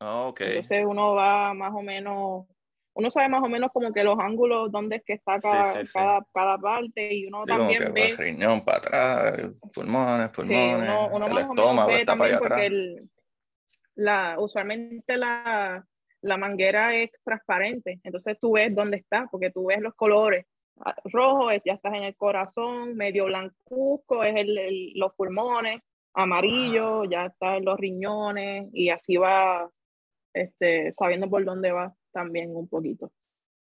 Ah, okay. Entonces uno va más o menos, uno sabe más o menos como que los ángulos donde es que está cada, cada, cada, parte y uno también ve... El riñón para atrás, pulmones, pulmones, uno, el estómago está para allá atrás. El, la, usualmente la, la manguera es transparente, entonces tú ves dónde está, porque tú ves los colores rojo ya estás en el corazón, medio blancuzco es el, los pulmones, amarillo ya está en los riñones y así va este, sabiendo por dónde va también un poquito.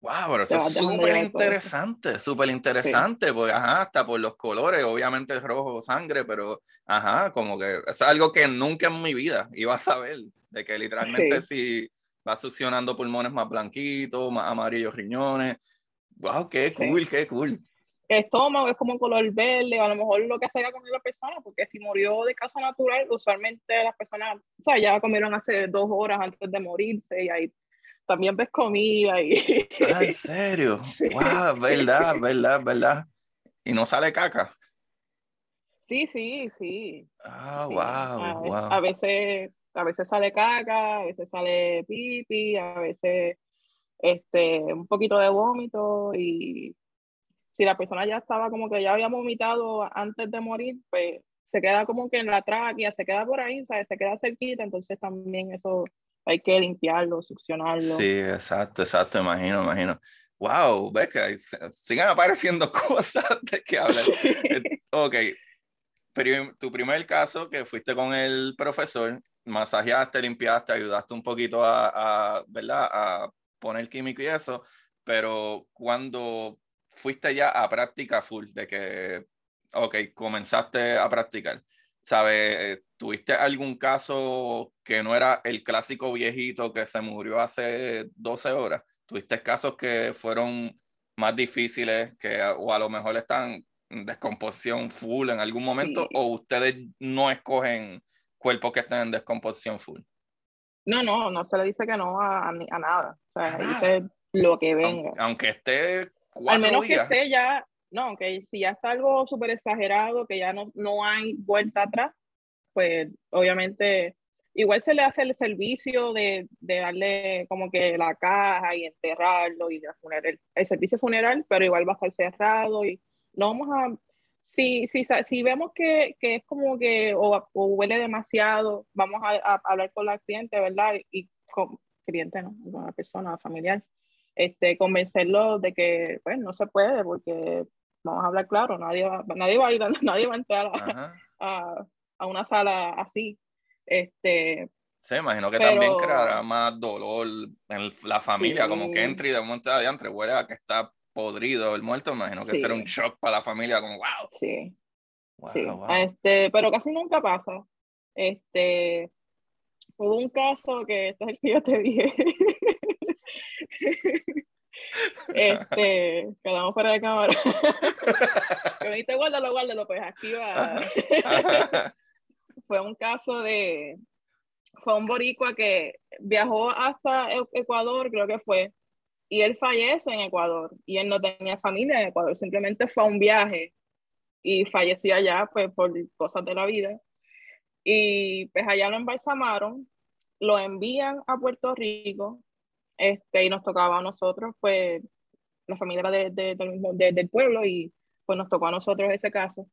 Wow, pero eso es súper interesante, súper interesante, porque ajá, hasta por los colores, obviamente el rojo sangre, pero ajá, como que es algo que nunca en mi vida iba a saber, de que literalmente si va succionando pulmones más blanquitos, más amarillos riñones, Wow, qué cool, qué cool. El estómago es como color verde, a lo mejor lo que se haya comido la persona, porque si murió de causa natural, usualmente las personas, o sea, ya comieron hace dos horas antes de morirse y ahí también ves comida y... Ah, ¿en serio? Sí. Wow, verdad, verdad, verdad. ¿Y no sale caca? Sí, sí, sí. Ah, wow, a, wow. A veces, a veces sale caca, a veces sale pipi, a veces este, un poquito de vómito y si la persona ya estaba como que ya había vomitado antes de morir, pues se queda como que en la tráquea, se queda por ahí, ¿sabes? se queda cerquita, entonces también eso hay que limpiarlo, succionarlo. Sí, exacto, exacto, imagino, imagino. Wow, ves que siguen apareciendo cosas de que hablar. Eh, ok, pero tu primer caso que fuiste con el profesor, masajeaste, limpiaste, ayudaste un poquito a, a ¿verdad? A poner químico y eso, pero cuando fuiste ya a práctica full, de que, ok, comenzaste a practicar, ¿sabes? ¿Tuviste algún caso que no era el clásico viejito que se murió hace 12 horas? ¿Tuviste casos que fueron más difíciles, que o a lo mejor están en descomposición full en algún momento, o ustedes no escogen cuerpos que estén en descomposición full? No, no, no se le dice que no a, a, nada. O sea, dice lo que venga. Aunque, esté cuatro Al menos días. que esté ya, no, aunque si ya está algo súper exagerado, que ya no, no hay vuelta atrás, pues obviamente igual se le hace el servicio de, de darle como que la caja y enterrarlo y funeral, el servicio funeral, pero igual va a estar cerrado y no vamos a, si, si, si vemos que, que es como que o, huele demasiado, vamos a, a, hablar con la cliente, ¿verdad? Y con cliente, ¿no? Con la persona familiar, este, convencerlo de que, pues, no se puede porque vamos a hablar claro, nadie va, nadie va a ir, nadie va a entrar a, a, a una sala así. Este, se imagino que también creará más dolor en la familia, Sí. como que entre y de momento de adiante huele a que está podrido el muerto, me imagino que Sí. será un shock para la familia, como wow, sí, wow, sí. wow. Este, pero casi nunca pasa. Este, hubo un caso que este es el que yo te dije. este, quedamos fuera de cámara. que me dijiste, guárdalo, guárdalo, pues aquí va. Fue un caso de, fue un boricua que viajó hasta E- Ecuador, creo que fue, y él fallece en Ecuador, y él no tenía familia en Ecuador, simplemente fue a un viaje y falleció allá, pues por cosas de la vida. Y pues allá lo embalsamaron, lo envían a Puerto Rico, este, y nos tocaba a nosotros, pues, la familia era de, de- del mismo- de- del pueblo, y pues nos tocó a nosotros ese caso.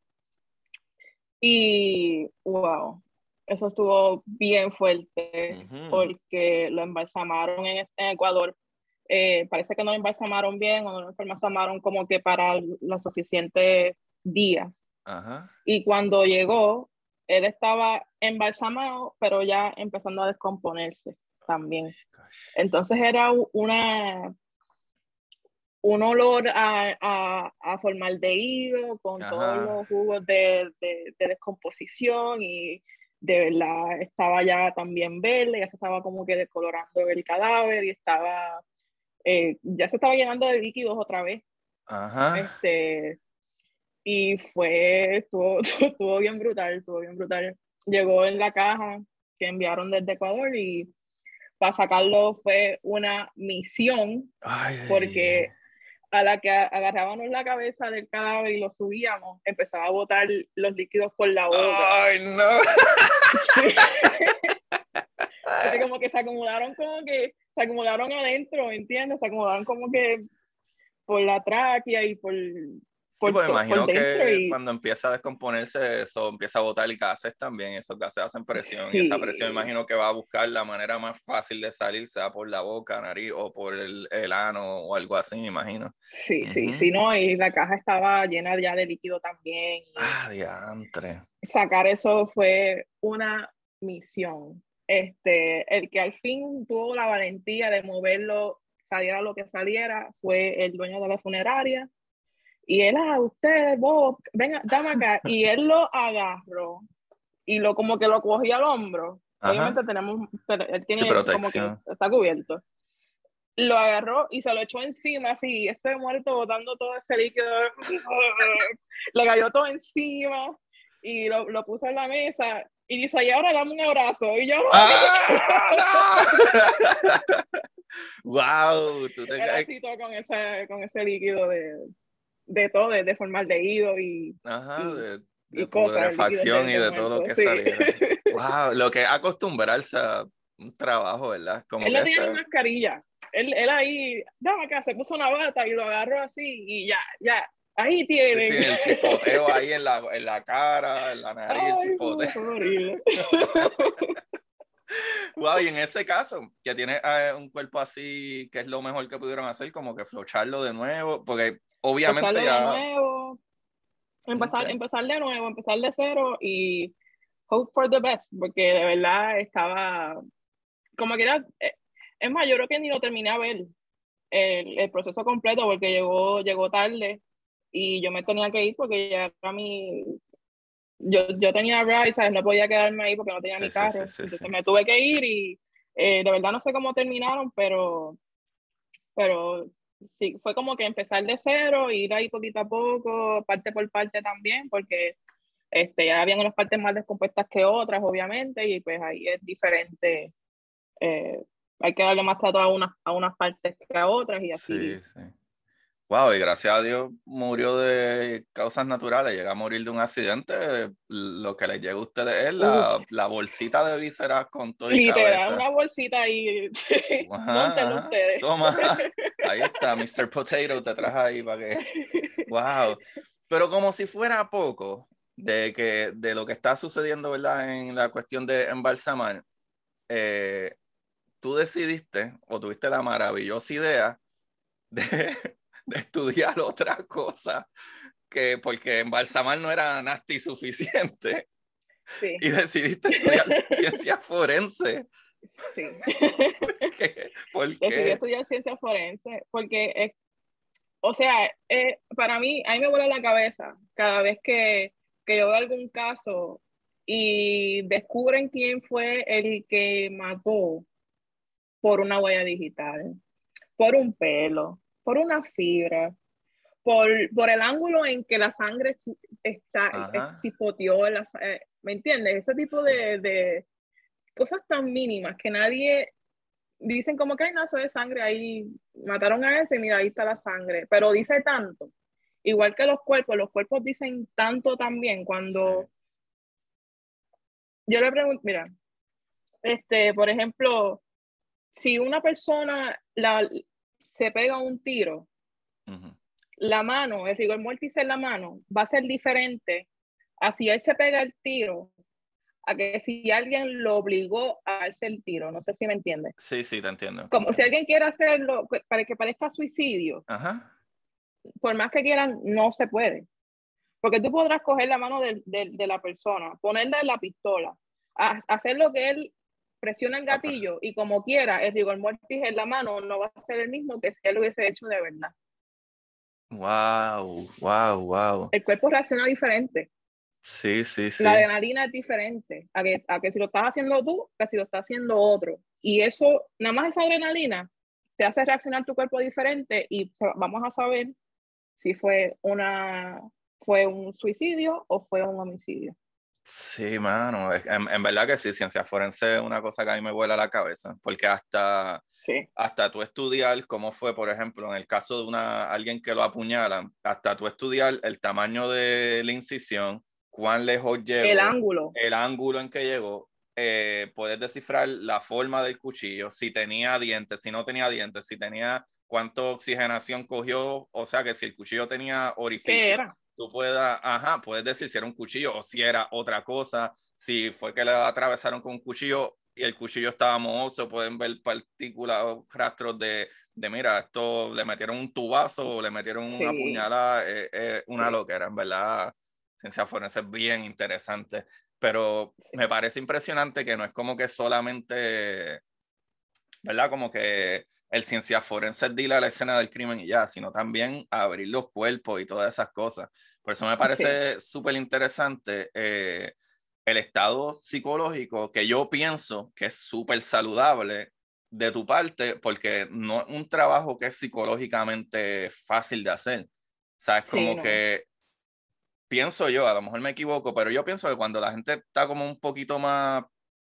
Y wow, eso estuvo bien fuerte Ujú. porque lo embalsamaron en, en Ecuador. Eh, parece que no lo embalsamaron bien o no lo embalsamaron como que para los suficientes días. Y cuando llegó, él estaba embalsamado, pero ya empezando a descomponerse también. Entonces era una, un olor a, a, a formaldehído con Ajá. todos los jugos de, de, de descomposición y de verdad estaba ya también verde, ya se estaba como que decolorando el cadáver y estaba, eh, ya se estaba llenando de líquidos otra vez. Ajá. Este, y fue, estuvo, estuvo bien brutal, estuvo bien brutal. Llegó en la caja que enviaron desde Ecuador y para sacarlo fue una misión Ay, porque a la que agarrábamos la cabeza del cadáver y lo subíamos, empezaba a botar los líquidos por la boca. Ay, no. Así como que se acomodaron como que, se acomodaron adentro, ¿entiendes? Se acomodaron como que por la tráquea y por, por, Sí, pues to- imagino por que y- cuando empieza a descomponerse eso empieza a botar gases también, esos gases hacen presión y esa Sí. presión imagino que va a buscar la manera más fácil de salir, sea por la boca, nariz o por el, el ano o algo así, me imagino. Sí, sí, Ujú. sí, no, y la caja estaba llena ya de líquido también. Ah, diantre. sacar eso fue una misión. Este, el que al fin tuvo la valentía de moverlo, saliera lo que saliera, fue el dueño de la funeraria. Y él, ah, usted, Bob, venga, dame acá. Y él lo agarró y lo como que lo cogió al hombro. Ajá. Obviamente tenemos, pero él tiene como protección. que está cubierto. Lo agarró y se lo echó encima, así, ese muerto botando todo ese líquido. Le cayó todo encima y lo, lo puso en la mesa y dice, y ahora dame un abrazo. Y yo, ¡Ah! ¡Wow! Tú te él así todo con ese, con ese líquido de, de todo, de, de formaldehído y, Ajá, y- de, y de cosas. putrefacción y de todo lo que sí. saliera. ¡Wow! Lo que es acostumbrarse a un trabajo, ¿verdad? Como Él que no este- ni mascarilla. Él, él ahí, dame acá, se puso una bata y lo agarró así y ya, ya, ahí tienen. sí, el chipoteo ahí en la, en la cara, en la nariz, el Ay, chipoteo. fue horrible. Wow, y en ese caso, que tiene eh, un cuerpo así, ¿qué es lo mejor que pudieron hacer? Como que flocharlo de nuevo, porque obviamente Empezarlo ya. de nuevo, empezar, empezar de nuevo, empezar de cero y hope for the best, porque de verdad estaba, como que era, eh, es más, yo creo que ni lo terminé a ver el, el proceso completo porque llegó, llegó tarde y yo me tenía que ir porque ya era mi, yo, yo tenía ride, ¿sabes? No podía quedarme ahí porque no tenía Sí, mi carro, sí, sí, entonces me tuve que ir y eh, de verdad no sé cómo terminaron, pero, pero sí, fue como que empezar de cero, ir ahí poquito a poco, parte por parte también, porque este, ya habían unas partes más descompuestas que otras, obviamente, y pues ahí es diferente eh, hay que darle más trato a unas, a unas partes que a otras y así. Sí, sí. Wow, y gracias a Dios murió de causas naturales, llega a morir de un accidente. Lo que les llega a ustedes es la, la bolsita de vísceras con todo y Literal, una bolsita ahí. Ajá, ustedes. Toma, ahí está, Mr. Potato, te traje ahí para que. Wow. Pero como si fuera poco de, que, de lo que está sucediendo, ¿verdad? En la cuestión de embalsamar, eh, tú decidiste o tuviste la maravillosa idea de de estudiar otra cosa, que porque embalsamar no era nasty suficiente. Sí. Y decidiste estudiar ciencia forense. Sí. ¿Por qué? Decidí estudiar ciencia forense porque, o sea, eh, para mí, a mí me vuela la cabeza cada vez que, que yo veo algún caso y descubren quién fue el que mató por una huella digital, por un pelo, por una fibra, por, por el ángulo en que la sangre está, chipoteó, eh, ¿me entiendes? Ese tipo de, de, cosas tan mínimas que nadie dicen como que hay nazo de sangre ahí, mataron a ese, mira, ahí está la sangre, pero dice tanto. Igual que los cuerpos, los cuerpos dicen tanto también cuando yo le pregunto, mira, este, por ejemplo, si una persona la, se pega un tiro, la mano, el rigor mortis en la mano, va a ser diferente a si él se pega el tiro, a que si alguien lo obligó a hacer el tiro. No sé si me entiendes. Sí, sí, te entiendo. Como si alguien quiere hacerlo para que parezca suicidio, por más que quieran, no se puede. Porque tú podrás coger la mano de, de la persona, ponerla en la pistola, hacer lo que él presiona el gatillo y como quiera, el rigor mortis en la mano no va a ser el mismo que si él lo hubiese hecho de verdad. Wow, wow, wow. El cuerpo reacciona diferente. Sí, sí, sí. La adrenalina es diferente a que, a que si lo estás haciendo tú, que si lo está haciendo otro. Y eso, nada más esa adrenalina, te hace reaccionar tu cuerpo diferente y vamos a saber si fue, una, fue un suicidio o fue un homicidio. Sí, mano, en, verdad que sí, ciencia forense es una cosa que a mí me vuela la cabeza, porque hasta, hasta tú estudiar cómo fue, por ejemplo, en el caso de una, alguien que lo apuñalan, hasta tú estudiar el tamaño de la incisión, cuán lejos llegó, el ángulo, el ángulo en que llegó, eh, puedes descifrar la forma del cuchillo, si tenía dientes, si no tenía dientes, si tenía cuánta oxigenación cogió, o sea que si el cuchillo tenía orificio tú puedas, ajá, puedes decir si era un cuchillo o si era otra cosa, si fue que le atravesaron con un cuchillo y el cuchillo estaba mohoso, pueden ver partículas rastros de, de, mira, esto le metieron un tubazo o le metieron una puñalada, eh, eh, una loquera, en verdad, ciencia forense es bien interesante, pero me parece impresionante que no es como que solamente, ¿verdad? Como que el ciencia forense es a la escena del crimen y ya, sino también abrir los cuerpos y todas esas cosas. Por eso me parece súper interesante eh, el estado psicológico que yo pienso que es súper saludable de tu parte, porque no es un trabajo que es psicológicamente fácil de hacer. O sea, es como que pienso yo, a lo mejor me equivoco, pero yo pienso que cuando la gente está como un poquito más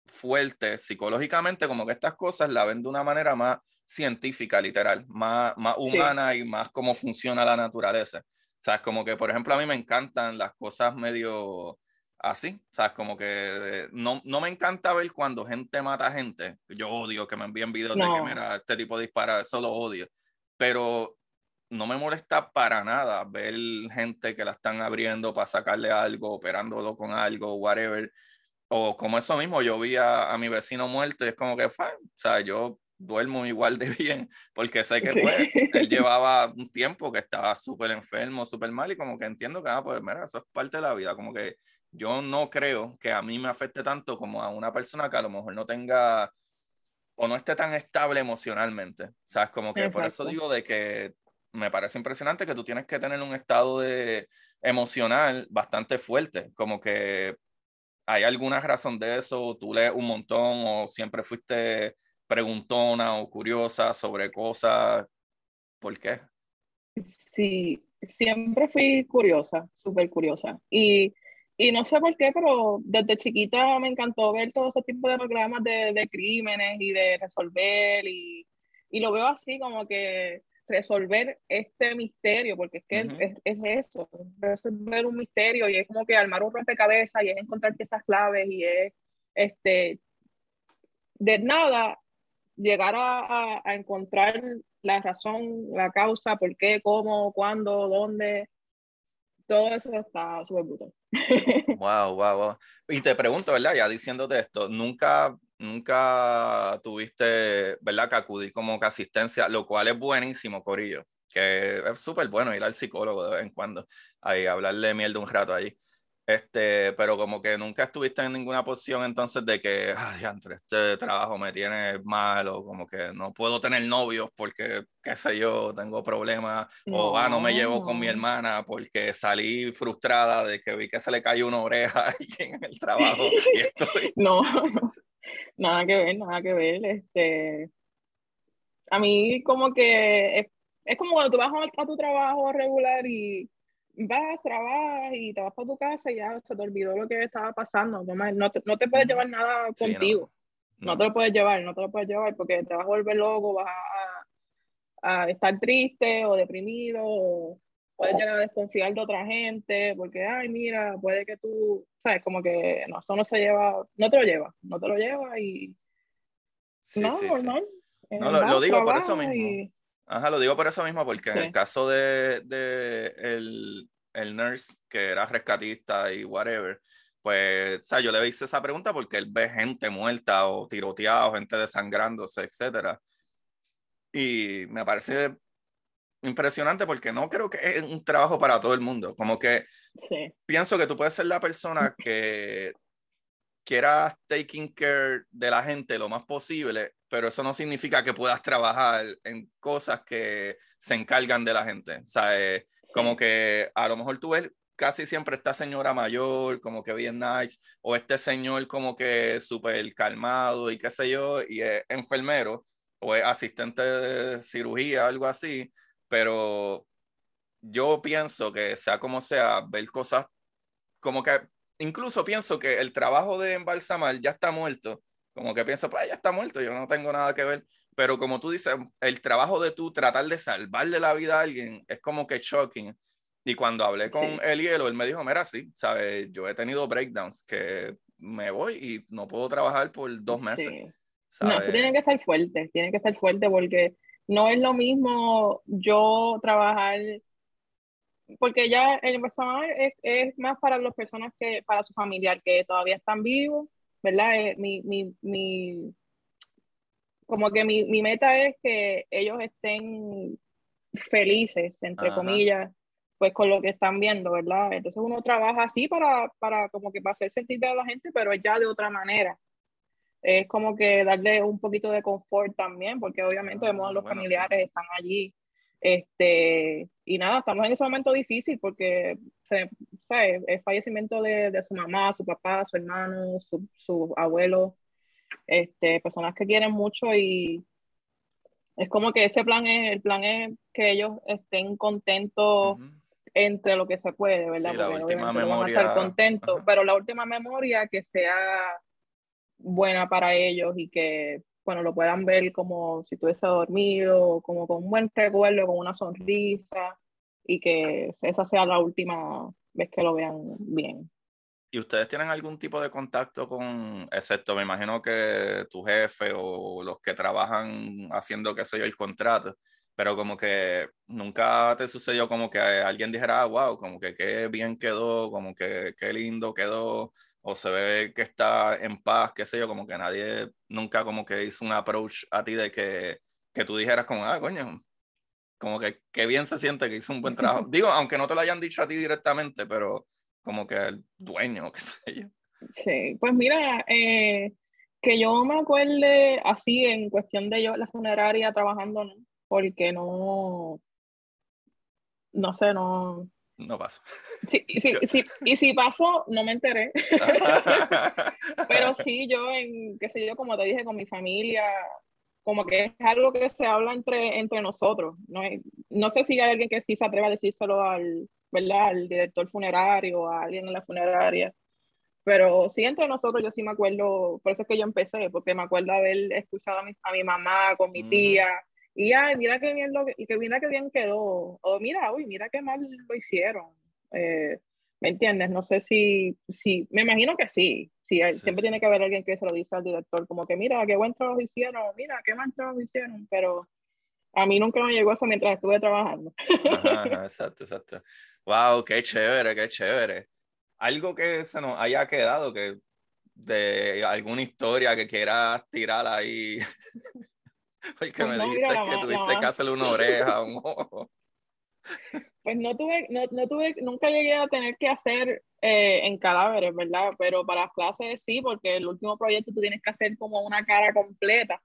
fuerte psicológicamente, como que estas cosas la ven de una manera más científica, literal, más, más humana y más cómo funciona la naturaleza. O sea, como que, por ejemplo, a mí me encantan las cosas medio así, o sea, como que no, no me encanta ver cuando gente mata gente. Yo odio que me envíen videos de que, mira, este tipo dispara, eso lo odio. Pero no me molesta para nada ver gente que la están abriendo para sacarle algo, operándolo con algo, whatever. O como eso mismo, yo vi a, a mi vecino muerto y es como que, o sea, yo duermo igual de bien, porque sé que pues, él llevaba un tiempo que estaba súper enfermo, súper mal, y como que entiendo que, ah, pues mira, eso es parte de la vida, como que yo no creo que a mí me afecte tanto como a una persona que a lo mejor no tenga o no esté tan estable emocionalmente, ¿sabes? Como que por eso digo de que me parece impresionante que tú tienes que tener un estado de emocional bastante fuerte, como que hay alguna razón de eso, tú lees un montón o siempre fuiste preguntona o curiosa sobre cosas. ¿Por qué? Sí, siempre fui curiosa, súper curiosa. Y y no sé por qué, pero desde chiquita me encantó ver todo ese tipo de programas de, de crímenes y de resolver y, y, lo veo así como que resolver este misterio, porque es que es, es, eso, resolver un misterio y es como que armar un rompecabezas y es encontrar piezas claves y es este de nada llegar a, a, encontrar la razón, la causa, por qué, cómo, cuándo, dónde, todo eso está súper brutal. Wow, wow, wow. Y te pregunto, ¿verdad? Ya diciéndote esto, nunca, nunca tuviste, ¿verdad? Que acudir como que asistencia, lo cual es buenísimo, Corillo, que es súper bueno ir al psicólogo de vez en cuando, ahí hablarle mierda un rato ahí. Este, pero como que nunca estuviste en ninguna posición entonces de que, ay, entre este trabajo me tiene mal o como que no puedo tener novios porque, qué sé yo, tengo problemas o, ah, no me llevo con mi hermana porque salí frustrada de que vi que se le cayó una oreja en el trabajo y estoy... No, nada que ver, nada que ver, este... A mí como que es, es como cuando tú vas a tu trabajo regular y vas, trabajas y te vas para tu casa y ya se te olvidó lo que estaba pasando. No, te, no te puedes llevar nada contigo. no. te lo puedes llevar, no te lo puedes llevar porque te vas a volver loco, vas a, a estar triste o deprimido, o puedes llegar a desconfiar de otra gente porque, ay, mira, puede que tú, sabes, como que no, eso no se lleva, no te lo lleva, no te lo lleva y... no, normal. No, lo, digo por eso mismo. Ajá, lo digo por eso mismo, porque en el caso de, de el, el, nurse, que era rescatista y whatever, pues, o sea, yo le hice esa pregunta porque él ve gente muerta o tiroteada o gente desangrándose, etcétera. Y me parece impresionante porque no creo que es un trabajo para todo el mundo. Como que pienso que tú puedes ser la persona que quieras taking care de la gente lo más posible, pero eso no significa que puedas trabajar en cosas que se encargan de la gente. O sea, eh, como que a lo mejor tú ves casi siempre esta señora mayor, como que bien nice, o este señor como que súper calmado y qué sé yo, y es enfermero o es asistente de cirugía, algo así, pero yo pienso que sea como sea, ver cosas como que incluso pienso que el trabajo de embalsamar ya está muerto como que pienso, pues ya está muerto, yo no tengo nada que ver. Pero como tú dices, el trabajo de tú tratar de salvarle la vida a alguien es como que shocking. Y cuando hablé con el hielo, él me dijo, mira, sí, ¿sabes? Yo he tenido breakdowns que me voy y no puedo trabajar por dos meses. No, eso tiene que ser fuerte, tiene que ser fuerte porque no es lo mismo yo trabajar, porque ya el personal es, es más para las personas que, para su familiar que todavía están vivos ¿verdad? Eh, mi, mi, mi, como que mi, mi, meta es que ellos estén felices, entre comillas, pues con lo que están viendo, ¿verdad? Entonces uno trabaja así para, para como que para hacer sentir a la gente, pero ya de otra manera. Es como que darle un poquito de confort también, porque obviamente vemos a ah, los familiares están allí. Este, y nada, estamos en ese momento difícil porque se, el fallecimiento de, de, su mamá, su papá, su hermano, su, su, abuelo, este, personas que quieren mucho y es como que ese plan es, el plan es que ellos estén contentos entre lo que se puede, ¿verdad? Sí, la última memoria. estar contentos, pero la última memoria que sea buena para ellos y que, bueno, lo puedan ver como si estuviese dormido, como con un buen recuerdo, con una sonrisa y que esa sea la última ves que lo vean bien. ¿Y ustedes tienen algún tipo de contacto con, excepto me imagino que tu jefe o los que trabajan haciendo, qué sé yo, el contrato, pero como que nunca te sucedió como que alguien dijera, wow, ah, como que qué bien quedó, como que qué lindo quedó, o se ve que está en paz, qué sé yo, como que nadie nunca como que hizo un approach a ti de que, que tú dijeras como, ah, coño, como que qué bien se siente que hizo un buen trabajo. Digo, aunque no te lo hayan dicho a ti directamente, pero como que el dueño, qué sé yo. Sí, pues mira, eh, que yo me acuerde así en cuestión de yo la funeraria trabajando, ¿no? porque no, no sé, no. No pasó. Sí, sí, sí, y si pasó, no me enteré. Pero sí, yo en, qué sé yo, como te dije, con mi familia, como que es algo que se habla entre, entre nosotros. No, no sé si hay alguien que sí se atreva a decírselo al, ¿verdad? Al director funerario, a alguien en la funeraria. Pero sí, entre nosotros yo sí me acuerdo, por eso es que yo empecé, porque me acuerdo haber escuchado a mi, a mi mamá con mi tía, y ay, mira qué bien lo que, mira qué bien quedó, o mira, uy, mira qué mal lo hicieron. Eh, ¿Me entiendes? No sé si, si, me imagino que sí, sí, siempre tiene que haber alguien que se lo dice al director, como que mira, qué buen trabajo hicieron, mira, qué mal trabajo hicieron, pero a mí nunca me llegó eso mientras estuve trabajando. Ajá, exacto, exacto. Wow, qué chévere, qué chévere algo que se nos haya quedado, que de alguna historia que quieras tirar ahí. Porque pues me dijiste que tuviste que hacerle una oreja, un ojo. Pues no tuve, no, no, tuve, nunca llegué a tener que hacer eh, en cadáveres, ¿verdad? Pero para las clases sí, porque el último proyecto tú tienes que hacer como una cara completa.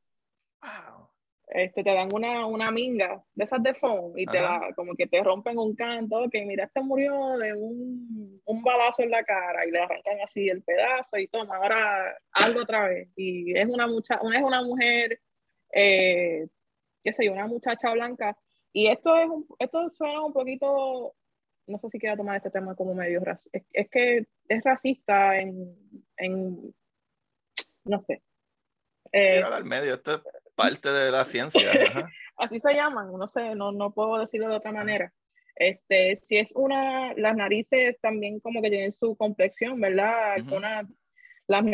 Wow este, te dan una, una minga de esas de foam y te la, como que te rompen un canto, que mira, este murió de un, un, balazo en la cara y le arrancan así el pedazo y toma, ahora algo otra vez. Y es una, mucha, es una mujer, eh, qué sé yo, una muchacha blanca. Y esto, es un, esto suena un poquito, no sé si quiera tomar este tema como medio racista, es, que es racista en, en no sé. Eh, al medio, esto parte de la ciencia. Así se llaman, no sé, no, no puedo decirlo de otra manera. Este, si es una, las narices también como que tienen su complexión, ¿verdad? Las,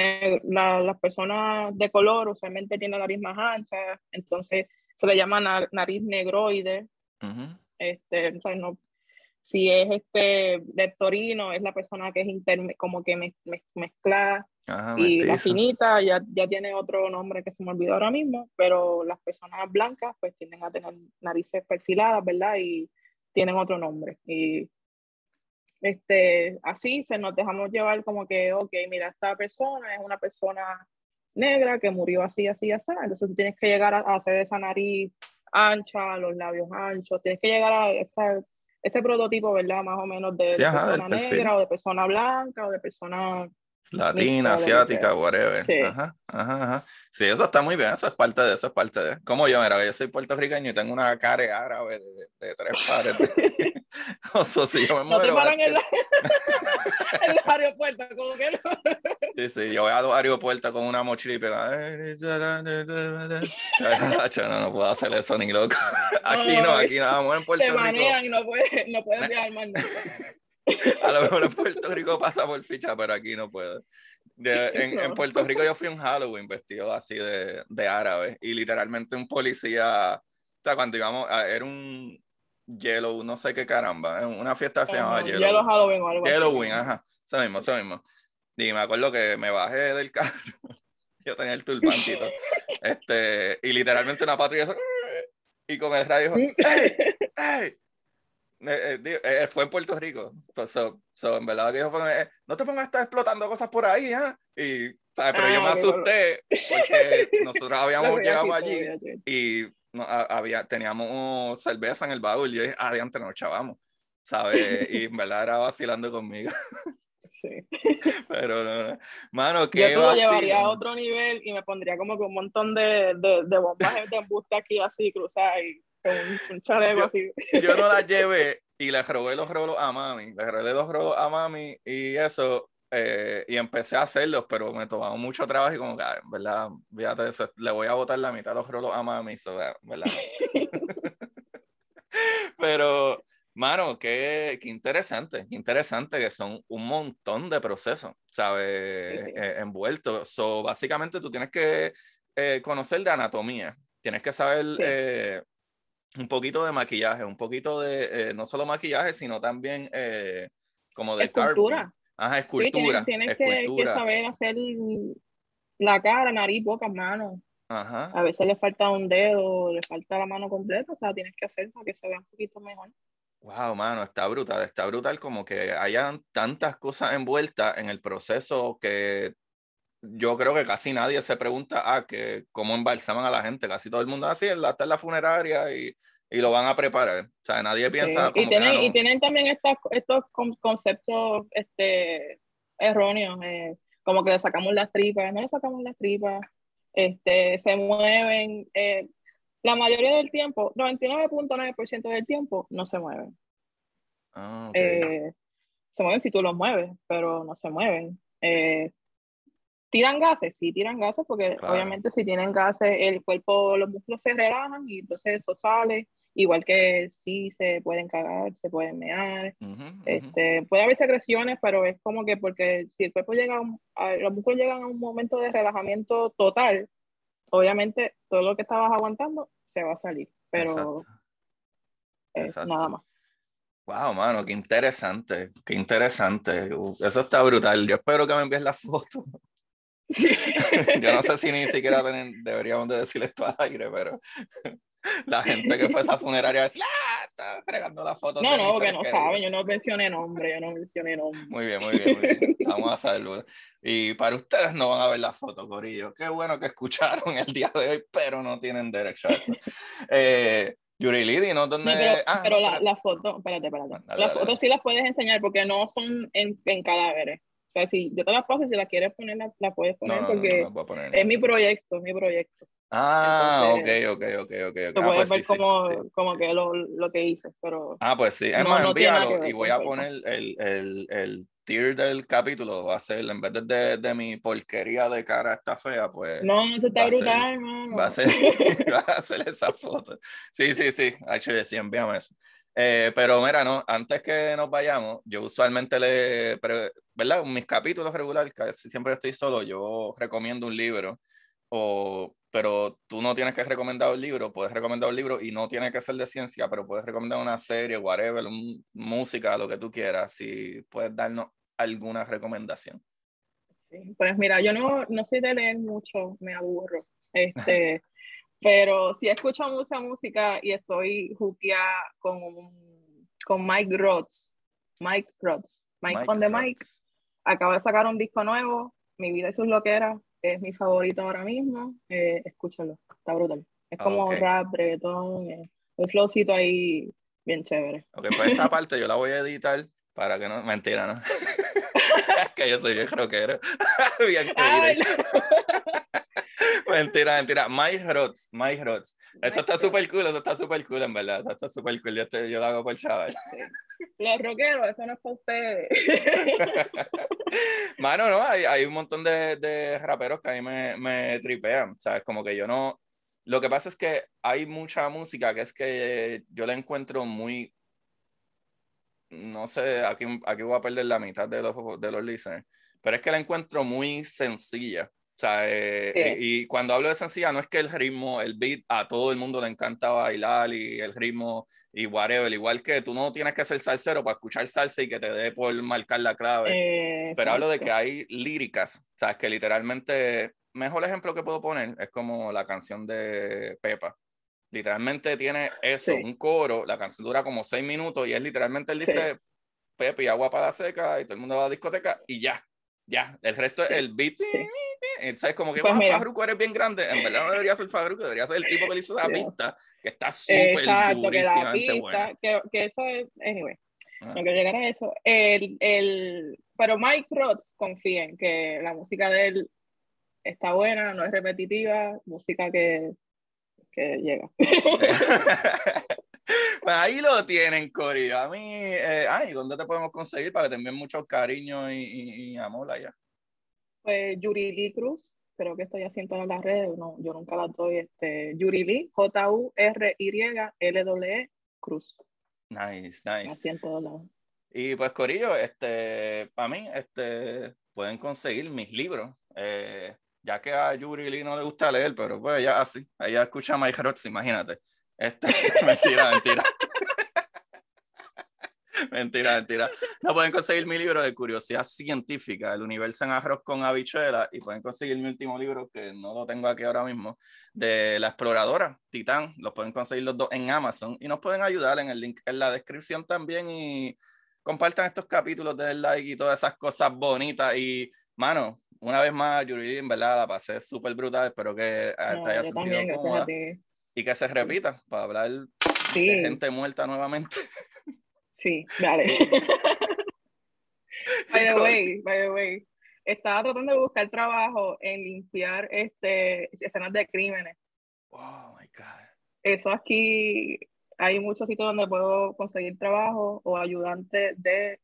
las personas de color usualmente tienen nariz más ancha, entonces se le llama nariz negroide. este, no, si es este leptorino, es la persona que es como que mezcla y la finita ya, ya tiene otro nombre que se me olvidó ahora mismo, pero las personas blancas pues tienden a tener narices perfiladas, ¿verdad? Y tienen otro nombre. Y este, así se nos dejamos llevar como que, ok, mira, esta persona es una persona negra que murió así, así, así. Entonces tú tienes que llegar a, hacer esa nariz ancha, los labios anchos, tienes que llegar a ese prototipo, ¿verdad? Más o menos de, persona negra o de persona blanca o de persona Latina, asiática, whatever. Sí. Ajá, ajá, ajá. Sí, eso está muy bien, eso es parte de eso, es parte de. Como yo, mira, yo soy puertorriqueño y tengo una cara árabe de, de, tres pares. o sea, si yo me muero. No te paran en, la... en el aeropuerto, como que no. sí, sí, yo voy a los aeropuertos con una mochila y pega. no, no puedo hacer eso ni loco. Aquí no, aquí no, vamos en Puerto Rico. Te manejan y no puedes, no puedes viajar más. A lo mejor en Puerto Rico pasa por ficha, pero aquí no puedo. en, Puerto Rico yo fui un Halloween vestido así de, de árabe y literalmente un policía, o sea, cuando íbamos, era un Yellow, no sé qué caramba, una fiesta se llamaba Yellow. Yellow Halloween o algo Halloween, ajá, eso mismo, eso mismo. Y me acuerdo que me bajé del carro, yo tenía el turbantito, este, y literalmente una patrulla, y con el radio dijo, ¡Ey! ¡Ey! Eh, eh, eh, fue en Puerto Rico. Pues, en verdad que fue, no te pongas a estar explotando cosas por ahí, ¿ah? Y, pero yo me ah, asusté porque nosotros habíamos llegado allí y no, había, teníamos cerveza en el baúl y yo dije, adiante, nos chavamos, ¿sabes? Y en verdad era vacilando conmigo. Sí. Pero, no, mano, que Yo lo llevaría a otro nivel y me pondría como que un montón de, de, de bombas de embuste aquí así cruzadas y un, yo, así. Yo no la llevé y le robé los rolos a mami. Le robé los rolos a mami y eso. Eh, y empecé a hacerlos, pero me tomaba mucho trabajo y como que, ¿verdad? Fíjate eso, le voy a botar la mitad de los rolos a mami, ¿verdad? pero, mano, qué, qué, interesante, qué interesante que son un montón de procesos, ¿sabes? Eh, envueltos. So, básicamente tú tienes que eh, conocer de anatomía, tienes que saber un poquito de maquillaje, un poquito de, eh, no solo maquillaje, sino también eh, como de escultura. Ajá, escultura. Sí, tienes, Que, saber hacer la cara, nariz, boca, manos. Ajá. A veces le falta un dedo, le falta la mano completa, o sea, tienes que hacer para que se vea un poquito mejor. Wow, mano, está brutal, está brutal como que hayan tantas cosas envueltas en el proceso que yo creo que casi nadie se pregunta, ah, que cómo embalsaman a la gente. Casi todo el mundo así, está en la funeraria y, y lo van a preparar. O sea, nadie piensa. y, tienen, ah, y tienen también estos, estos conceptos este, erróneos, eh, como que le sacamos las tripas, no le sacamos las tripas, este, se mueven. Eh, la mayoría del tiempo, 99.9% del tiempo, no se mueven. Ah. Eh, se mueven si tú los mueves, pero no se mueven. Eh, tiran gases, sí tiran gases, porque Claro. obviamente si tienen gases, el cuerpo, los músculos se relajan y entonces eso sale. Igual que sí se pueden cagar, se pueden mear. Ujú, ujú. Este, puede haber secreciones, pero es como que porque si el cuerpo llega a, un- a- los músculos llegan a un momento de relajamiento total, obviamente todo lo que estabas aguantando se va a salir, pero eh, nada más. Wow, mano, qué interesante, qué interesante. Uh, Eso está brutal. Yo espero que me envíes la foto. Sí. Yo no sé si ni siquiera tener- deberíamos de decir esto al aire, pero la gente que fue a esa funeraria decía, ah, está fregando la foto. No, de no, porque no queridos". saben, yo no mencioné nombre, yo no mencioné nombre. Muy bien, muy bien, muy bien. Vamos a saberlo. Y para ustedes no van a ver la foto, Corillo. Qué bueno que escucharon el día de hoy, pero no tienen derecho a eso. Eh, Yuri Lidi, ¿no? ¿Dónde? No, pero, ah, pero la, espérate. la foto, espérate, espérate. Las fotos sí las puedes enseñar porque no son en, en cadáveres. Sea, si yo te las paso si las quieres poner, la, la puedes poner no, no, porque no, poner. es mi proyecto, es mi proyecto. Ah, Entonces, ok, ok, ok, ok. Tú Ah, puedes pues ver sí, como, sí, como sí, que lo, lo que hice, pero Ah, pues sí. Envíalo ver y voy a poner el, el, el tier del capítulo. Va a ser, en vez de, de, de mi porquería de cara esta fea, pues no, eso está ser- brutal, hermano. va a ser, va a hacer esa foto. Sí, sí, sí. HD, sí, envíame eso. Eh, pero mira, no, antes que nos vayamos, yo usualmente le, ¿verdad? Mis capítulos regulares, casi siempre estoy solo, yo recomiendo un libro, o, pero tú no tienes que recomendar un libro, puedes recomendar un libro y no tiene que ser de ciencia, pero puedes recomendar una serie, whatever, un- música, lo que tú quieras, si puedes darnos alguna recomendación. Sí, Pues mira, yo no, no soy de leer mucho, me aburro. Este, pero sí escucho mucha música y estoy juqueada con, con Mike Rhodes. Mike Rhodes. Mike, on the Mike. Acaba de sacar un disco nuevo, Mi vida y sus loqueras. Es mi favorito ahora mismo. Eh, escúchalo, está brutal. Es como Ok. rap, reggaetón, eh, un flowcito ahí bien chévere. Ok, pues esa parte yo la voy a editar para que no. Mentira, ¿no? que yo soy bien rockero. bien Ay. Mentira, mentira. Mike Rods, Mike Rods. Eso está súper cool, eso está súper cool, en verdad. Eso está súper cool. Yo, estoy- yo lo hago por chaval. Los rockeros, eso no es para ustedes. Mano, no, hay, hay un montón de, de raperos que a mí me, me tripean, ¿sabes? Como que yo no. Lo que pasa es que hay mucha música que es que yo la encuentro muy. No sé, aquí, aquí voy a perder la mitad de los, de los listeners, pero es que la encuentro muy sencilla. O sea, eh, Sí. y, y cuando hablo de sencilla, no es que el ritmo, el beat, a todo el mundo le encanta bailar y el ritmo y whatever. Igual que tú no tienes que ser salsero para escuchar salsa y que te dé por marcar la clave. Eh, Pero hablo de que hay líricas, sabes que literalmente, mejor ejemplo que puedo poner es como la canción de Pepa. Literalmente tiene eso, Sí. un coro, la canción dura como seis minutos y es literalmente él Sí. dice Pepe y agua para la seca y todo el mundo va a la discoteca y ya, ya. El resto es Sí, el beat. sí. y ¿Sabes? Como que Pues "Wow, mira. Farruko eres bien grande. En verdad no debería ser Farruko, debería ser el tipo que le hizo esa pista, que está súper Exacto, que la durísimamente pista, buena. que, que eso es, anyway, Ah. no quiero llegar a eso. El, el, pero Mike Rhodes confía en que la música de él está buena, no es repetitiva, música que, que llega. Pues ahí lo tienen, Cory. A mí, eh, ay, ¿dónde te podemos conseguir para que te envíen mucho cariño y, y- y amor allá? Pues Yuri Lee Cruz, creo que estoy haciendo en las redes, no, yo nunca la doy, este, Yuri Lee, J-U-R-Y-L-E Cruz, Nice, nice. así en todos lados. Y pues, Corillo, este, para mí, este, pueden conseguir mis libros. eh, ya que a Yuri Lee no le gusta leer, pero pues ella así, ella escucha Mike Rhodes, imagínate. Este, mentira, mentira. mentira, mentira. No pueden conseguir mi libro de curiosidad científica, El universo en arroz con habichuela, y pueden conseguir mi último libro, que no lo tengo aquí ahora mismo, de la exploradora, Titán. Los pueden conseguir los dos en Amazon y nos pueden ayudar en el link en la descripción también y compartan estos capítulos, den like y todas esas cosas bonitas. Y, mano, una vez más, Yuri, en verdad, la pasé súper brutal. Espero que No, te haya sentido también, cómoda y que se repita para hablar de Sí, gente muerta nuevamente. sí, dale. By the way, by the way, estaba tratando de buscar trabajo en limpiar este, escenas de crímenes. Oh my God. Eso aquí hay muchos sitios donde puedo conseguir trabajo o ayudante de...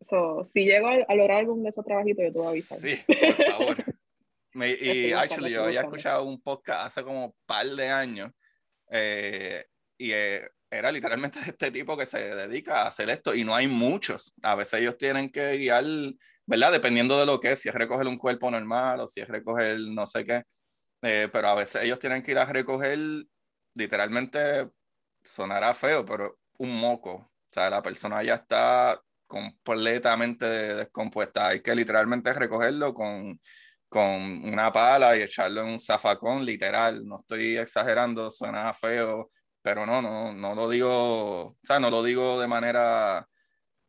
So, si llego a, lograr algún de esos trabajitos, yo te voy a avisar. Sí, por favor. y actually, yo había escuchado un podcast hace como un par de años eh, y eh, era literalmente este tipo que se dedica a hacer esto y no hay muchos. A veces ellos tienen que guiar, ¿verdad? Dependiendo de lo que es, si es recoger un cuerpo normal o si es recoger no sé qué, eh, pero a veces ellos tienen que ir a recoger literalmente sonará feo, pero un moco. O sea, la persona ya está completamente descompuesta. Hay que literalmente recogerlo con, con una pala y echarlo en un zafacón, literal. No estoy exagerando, suena feo, pero no, no, no lo digo, o sea, no lo digo de manera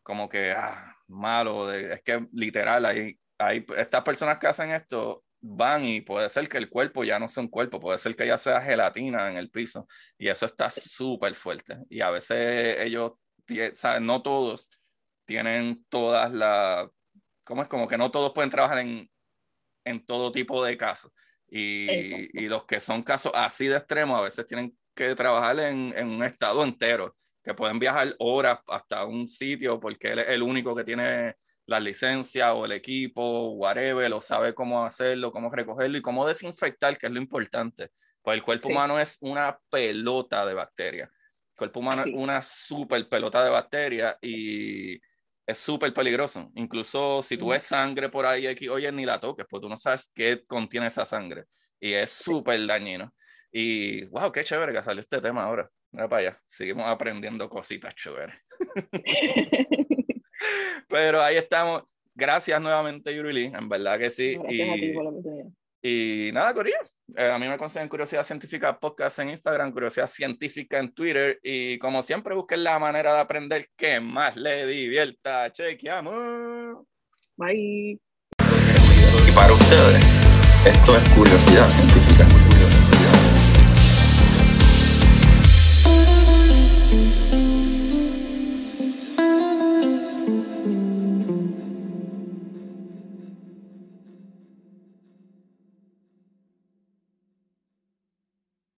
como que ah, malo, de, es que literal, hay, hay estas personas que hacen esto van y puede ser que el cuerpo ya no sea un cuerpo, puede ser que ya sea gelatina en el piso y eso está súper fuerte y a veces ellos, no todos tienen todas las, ¿cómo es? Como que no todos pueden trabajar en, en todo tipo de casos y, y, los que son casos así de extremos a veces tienen que trabajar en, en un estado entero, que pueden viajar horas hasta un sitio porque él es el único que tiene la licencia o el equipo, whatever, lo sabe cómo hacerlo, cómo recogerlo y cómo desinfectar, que es lo importante. Pues el cuerpo humano es una pelota de bacterias. El cuerpo humano es una super pelota de bacterias y es súper peligroso. Incluso si tú ves sangre por ahí, aquí, oye, ni la toques, porque tú no sabes qué contiene esa sangre. Y es súper dañino. Y wow, qué chévere que salió este tema ahora. Mira para allá, seguimos aprendiendo cositas chéveres. Pero ahí estamos. Gracias nuevamente, Yuri En verdad que sí. y, nada, Corillo. Eh, a mí me consiguen Curiosidad Científica Podcast en Instagram, Curiosidad Científica en Twitter. Y como siempre, busquen la manera de aprender que más le divierta. Chequeamos. Bye. Y para ustedes, esto es Curiosidad Científica.